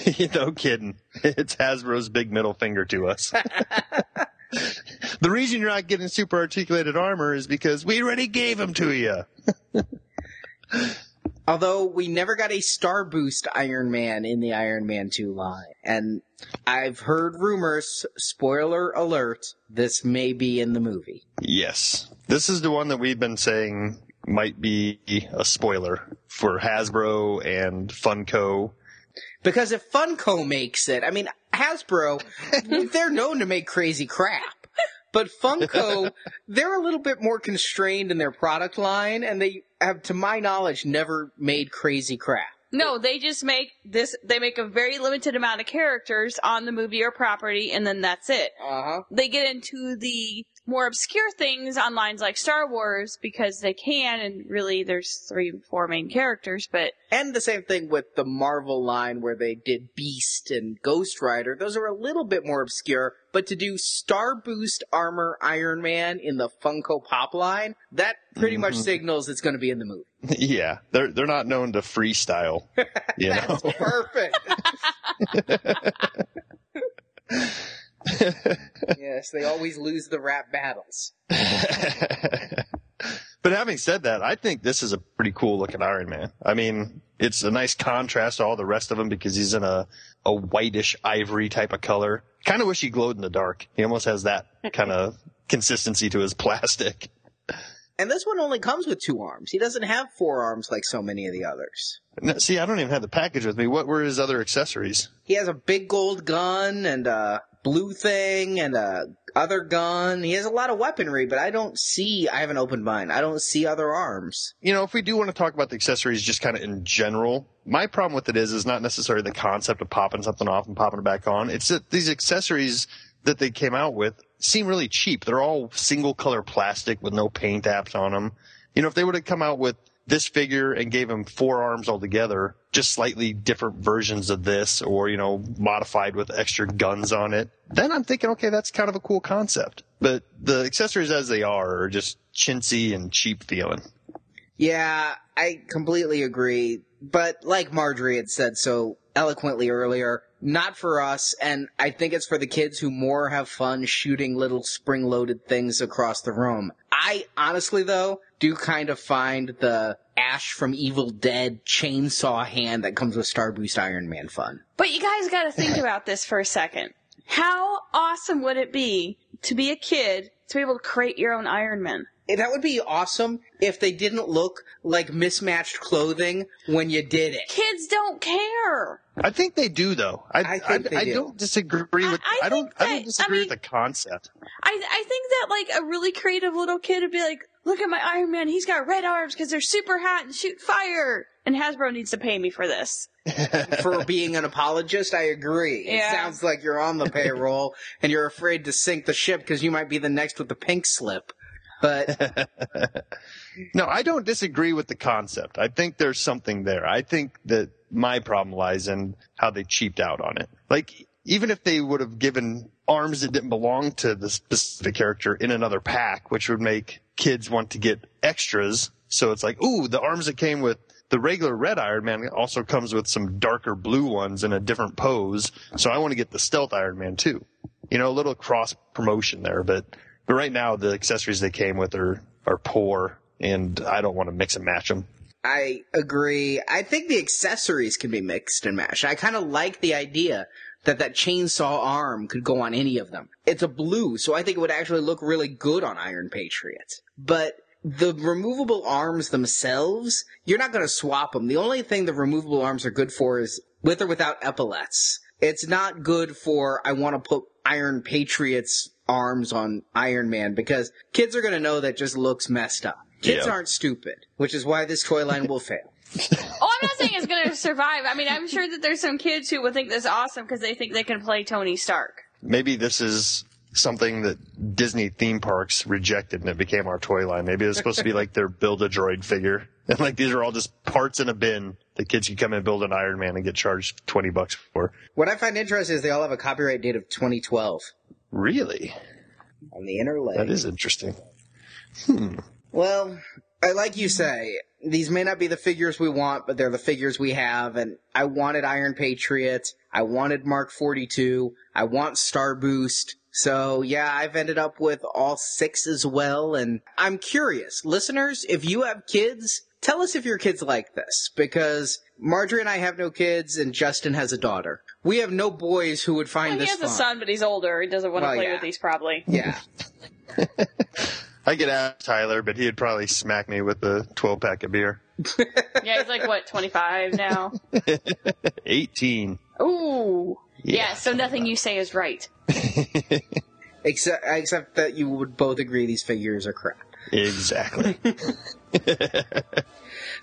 [SPEAKER 4] no kidding. It's Hasbro's big middle finger to us. the reason you're not getting super articulated armor is because we already gave them to you.
[SPEAKER 3] Although we never got a Star Boost Iron Man in the Iron Man 2 line. And I've heard rumors, spoiler alert, this may be in the movie.
[SPEAKER 4] Yes. This is the one that we've been saying might be a spoiler for Hasbro and Funko
[SPEAKER 3] because if Funko makes it, I mean, Hasbro, they're known to make crazy crap. But Funko, they're a little bit more constrained in their product line, and they have, to my knowledge, never made crazy crap.
[SPEAKER 2] No, they just make this. They make a very limited amount of characters on the movie or property, and then that's it.
[SPEAKER 3] Uh huh.
[SPEAKER 2] They get into the more obscure things on lines like Star Wars because they can, and really there's three, four main characters, but.
[SPEAKER 3] And the same thing with the Marvel line where they did Beast and Ghost Rider. Those are a little bit more obscure, but to do Star Boost Armor Iron Man in the Funko Pop line, that pretty mm-hmm. much signals it's going to be in the movie.
[SPEAKER 4] Yeah, they're they're not known to freestyle. You
[SPEAKER 3] That's
[SPEAKER 4] know?
[SPEAKER 3] perfect. yes, they always lose the rap battles.
[SPEAKER 4] but having said that, I think this is a pretty cool looking Iron Man. I mean, it's a nice contrast to all the rest of them because he's in a, a whitish ivory type of color. Kind of wish he glowed in the dark. He almost has that kind of consistency to his plastic.
[SPEAKER 3] And this one only comes with two arms. He doesn't have four arms like so many of the others.
[SPEAKER 4] see, I don't even have the package with me. What were his other accessories?
[SPEAKER 3] He has a big gold gun and a blue thing and a other gun. He has a lot of weaponry, but I don't see, I have an open mind. I don't see other arms.
[SPEAKER 4] You know, if we do want to talk about the accessories just kind of in general, my problem with it is, is not necessarily the concept of popping something off and popping it back on. It's that these accessories that they came out with seem really cheap. They're all single color plastic with no paint apps on them. You know, if they would have come out with this figure and gave him four arms altogether, just slightly different versions of this or, you know, modified with extra guns on it, then I'm thinking, okay, that's kind of a cool concept. But the accessories as they are are just chintzy and cheap feeling.
[SPEAKER 3] Yeah, I completely agree. But like Marjorie had said so eloquently earlier, not for us, and I think it's for the kids who more have fun shooting little spring loaded things across the room. I honestly though, do kind of find the Ash from Evil Dead chainsaw hand that comes with Star Boost Iron Man fun.
[SPEAKER 2] But you guys gotta think about this for a second. How awesome would it be to be a kid to be able to create your own Iron Man?
[SPEAKER 3] That would be awesome if they didn't look like mismatched clothing when you did it.
[SPEAKER 2] Kids don't care.
[SPEAKER 4] I think they do, though. I, I, I, I do. don't disagree with. I, I don't. That, I don't disagree mean, with the concept.
[SPEAKER 2] I I think that like a really creative little kid would be like, "Look at my Iron Man. He's got red arms because they're super hot and shoot fire." And Hasbro needs to pay me for this.
[SPEAKER 3] for being an apologist, I agree. Yeah. It sounds like you're on the payroll and you're afraid to sink the ship because you might be the next with the pink slip. But
[SPEAKER 4] no, I don't disagree with the concept. I think there's something there. I think that my problem lies in how they cheaped out on it. Like, even if they would have given arms that didn't belong to the specific character in another pack, which would make kids want to get extras. So it's like, ooh, the arms that came with the regular red Iron Man also comes with some darker blue ones in a different pose. So I want to get the stealth Iron Man too. You know, a little cross promotion there, but but right now the accessories they came with are are poor, and I don't want to mix and match them.
[SPEAKER 3] I agree. I think the accessories can be mixed and matched. I kind of like the idea that that chainsaw arm could go on any of them. It's a blue, so I think it would actually look really good on Iron Patriot. But the removable arms themselves, you're not going to swap them. The only thing the removable arms are good for is with or without epaulets. It's not good for, I want to put Iron Patriot's arms on Iron Man because kids are going to know that just looks messed up. Kids
[SPEAKER 4] Yeah.
[SPEAKER 3] aren't stupid, which is why this toy line will fail.
[SPEAKER 2] Oh, I'm not saying it's going to survive. I mean, I'm sure that there's some kids who would think this is awesome because they think they can play Tony Stark.
[SPEAKER 4] Maybe this is something that Disney theme parks rejected and it became our toy line. Maybe it's supposed to be like their build a droid figure. And like these are all just parts in a bin that kids can come and build an Iron Man and get charged 20 bucks for.
[SPEAKER 3] What I find interesting is they all have a copyright date of 2012
[SPEAKER 4] Really?
[SPEAKER 3] on the inner leg.
[SPEAKER 4] That is interesting. Hmm.
[SPEAKER 3] Well, I like you say, these may not be the figures we want, but they're the figures we have, and I wanted Iron Patriot, I wanted Mark 42, I want Star Boost, so yeah, I've ended up with all six as well, and I'm curious, listeners, if you have kids, tell us if your kids like this, because Marjorie and I have no kids, and Justin has a daughter. We have no boys who would find
[SPEAKER 2] Well, he
[SPEAKER 3] this
[SPEAKER 2] has a son, but he's older. He doesn't want to
[SPEAKER 3] Well,
[SPEAKER 2] play
[SPEAKER 3] yeah.
[SPEAKER 2] with these probably.
[SPEAKER 3] Yeah.
[SPEAKER 4] I could ask Tyler, but he'd probably smack me with the 12 pack of beer.
[SPEAKER 2] Yeah, he's like, what, 25 now?
[SPEAKER 4] 18.
[SPEAKER 2] Ooh. Yeah, so nothing you say is right.
[SPEAKER 3] Except, except that you would both agree these figures are crap.
[SPEAKER 4] Exactly.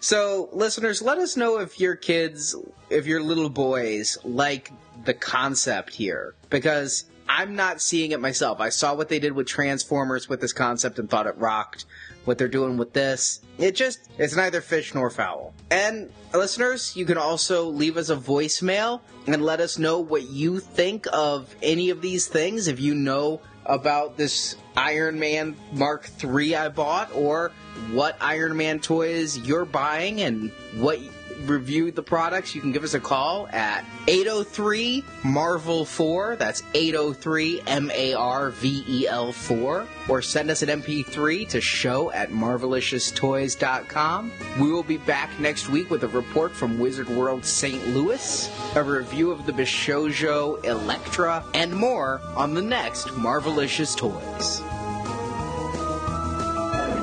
[SPEAKER 3] So, listeners, let us know if your kids, if your little boys like the concept here. Because I'm not seeing it myself. I saw what they did with Transformers with this concept and thought it rocked. What they're doing with this, it just, it's neither fish nor fowl. And, listeners, you can also leave us a voicemail and let us know what you think of any of these things. If you know about this Iron Man Mark III I bought, or what Iron Man toys you're buying and what reviewed the products, you can give us a call at 803 Marvel 4. That's 803 M A R V E L 4. Or send us an MP3 to show at marvelicioustoys.com. We will be back next week with a report from Wizard World St. Louis, a review of the Bishoujo Elektra, and more on the next Marvelicious Toys.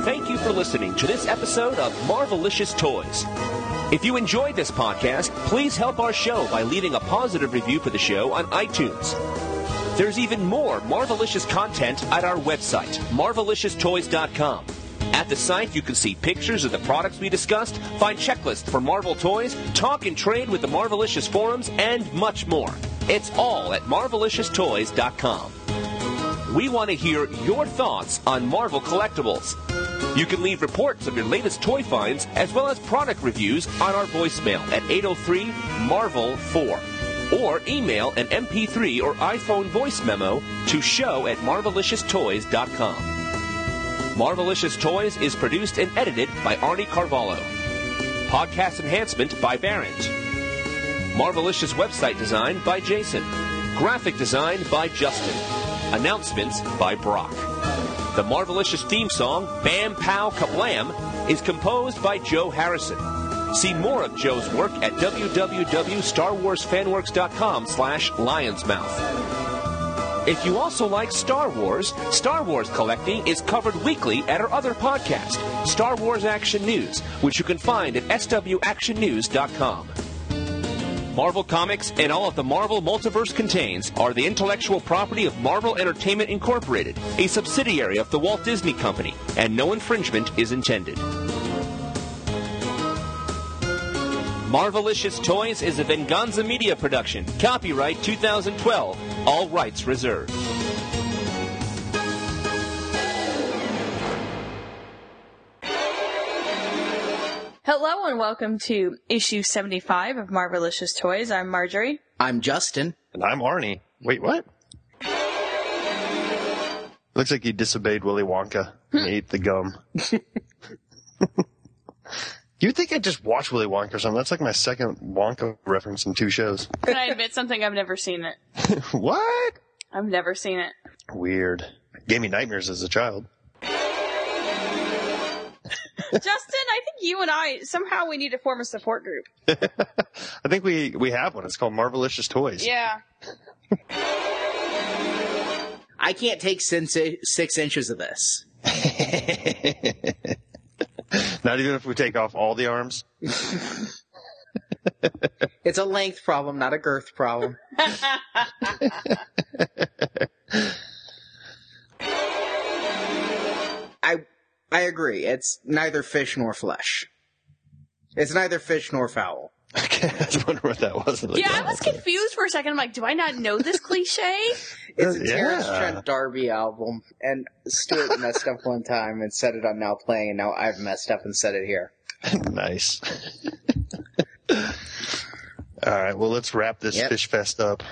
[SPEAKER 1] Thank you for listening to this episode of Marvelicious Toys. If you enjoyed this podcast, please help our show by leaving a positive review for the show on iTunes. There's even more Marvelicious content at our website, marvelicioustoys.com. At the site, you can see pictures of the products we discussed, find checklists for Marvel toys, talk and trade with the Marvelicious forums, and much more. It's all at marvelicioustoys.com. We want to hear your thoughts on Marvel collectibles. You can leave reports of your latest toy finds as well as product reviews on our voicemail at 803 Marvel 4 or email an MP3 or iPhone voice memo to show at marvelicioustoys.com. Marvelicious Toys is produced and edited by Arnie Carvalho. Podcast enhancement by Barrett. Marvelicious website design by Jason. Graphic design by Justin. Announcements by Brock. The Marvelicious theme song, Bam Pow Kablam, is composed by Joe Harrison. See more of Joe's work at www.starwarsfanworks.com slash lionsmouth. If you also like Star Wars, Star Wars collecting is covered weekly at our other podcast, Star Wars Action News, which you can find at swactionnews.com. Marvel Comics and all of the Marvel Multiverse contains are the intellectual property of Marvel Entertainment Incorporated, a subsidiary of the Walt Disney Company, and no infringement is intended. Marvelicious Toys is a Venganza Media production. Copyright 2012. All rights reserved.
[SPEAKER 2] Hello and welcome to issue 75 of Marvelicious Toys. I'm Marjorie.
[SPEAKER 3] I'm Justin.
[SPEAKER 4] And I'm Arnie. Wait, what? Looks like he disobeyed Willy Wonka and ate the gum. You'd think I'd just watch Willy Wonka or something. That's like my second Wonka reference in two shows.
[SPEAKER 2] Can I admit something? I've never seen it.
[SPEAKER 4] what?
[SPEAKER 2] I've never seen it.
[SPEAKER 4] Weird. Gave me nightmares as a child.
[SPEAKER 2] Justin, I think you and I somehow we need to form a support group.
[SPEAKER 4] I think we we have one. It's called Marvelicious Toys.
[SPEAKER 2] Yeah.
[SPEAKER 3] I can't take six, six inches of this.
[SPEAKER 4] Not even if we take off all the arms.
[SPEAKER 3] It's a length problem, not a girth problem. I I agree. It's neither fish nor flesh. It's neither fish nor fowl.
[SPEAKER 4] I was wondering what that was.
[SPEAKER 2] yeah, I was confused for a second. I'm like, do I not know this cliche?
[SPEAKER 3] It's a
[SPEAKER 4] Yeah.
[SPEAKER 3] Terence Trent D'Arby album, and Stuart messed up one time and said it on Now Playing, and now I've messed up and said it here.
[SPEAKER 4] nice. All right, well, let's wrap this
[SPEAKER 3] Yep.
[SPEAKER 4] fish fest up.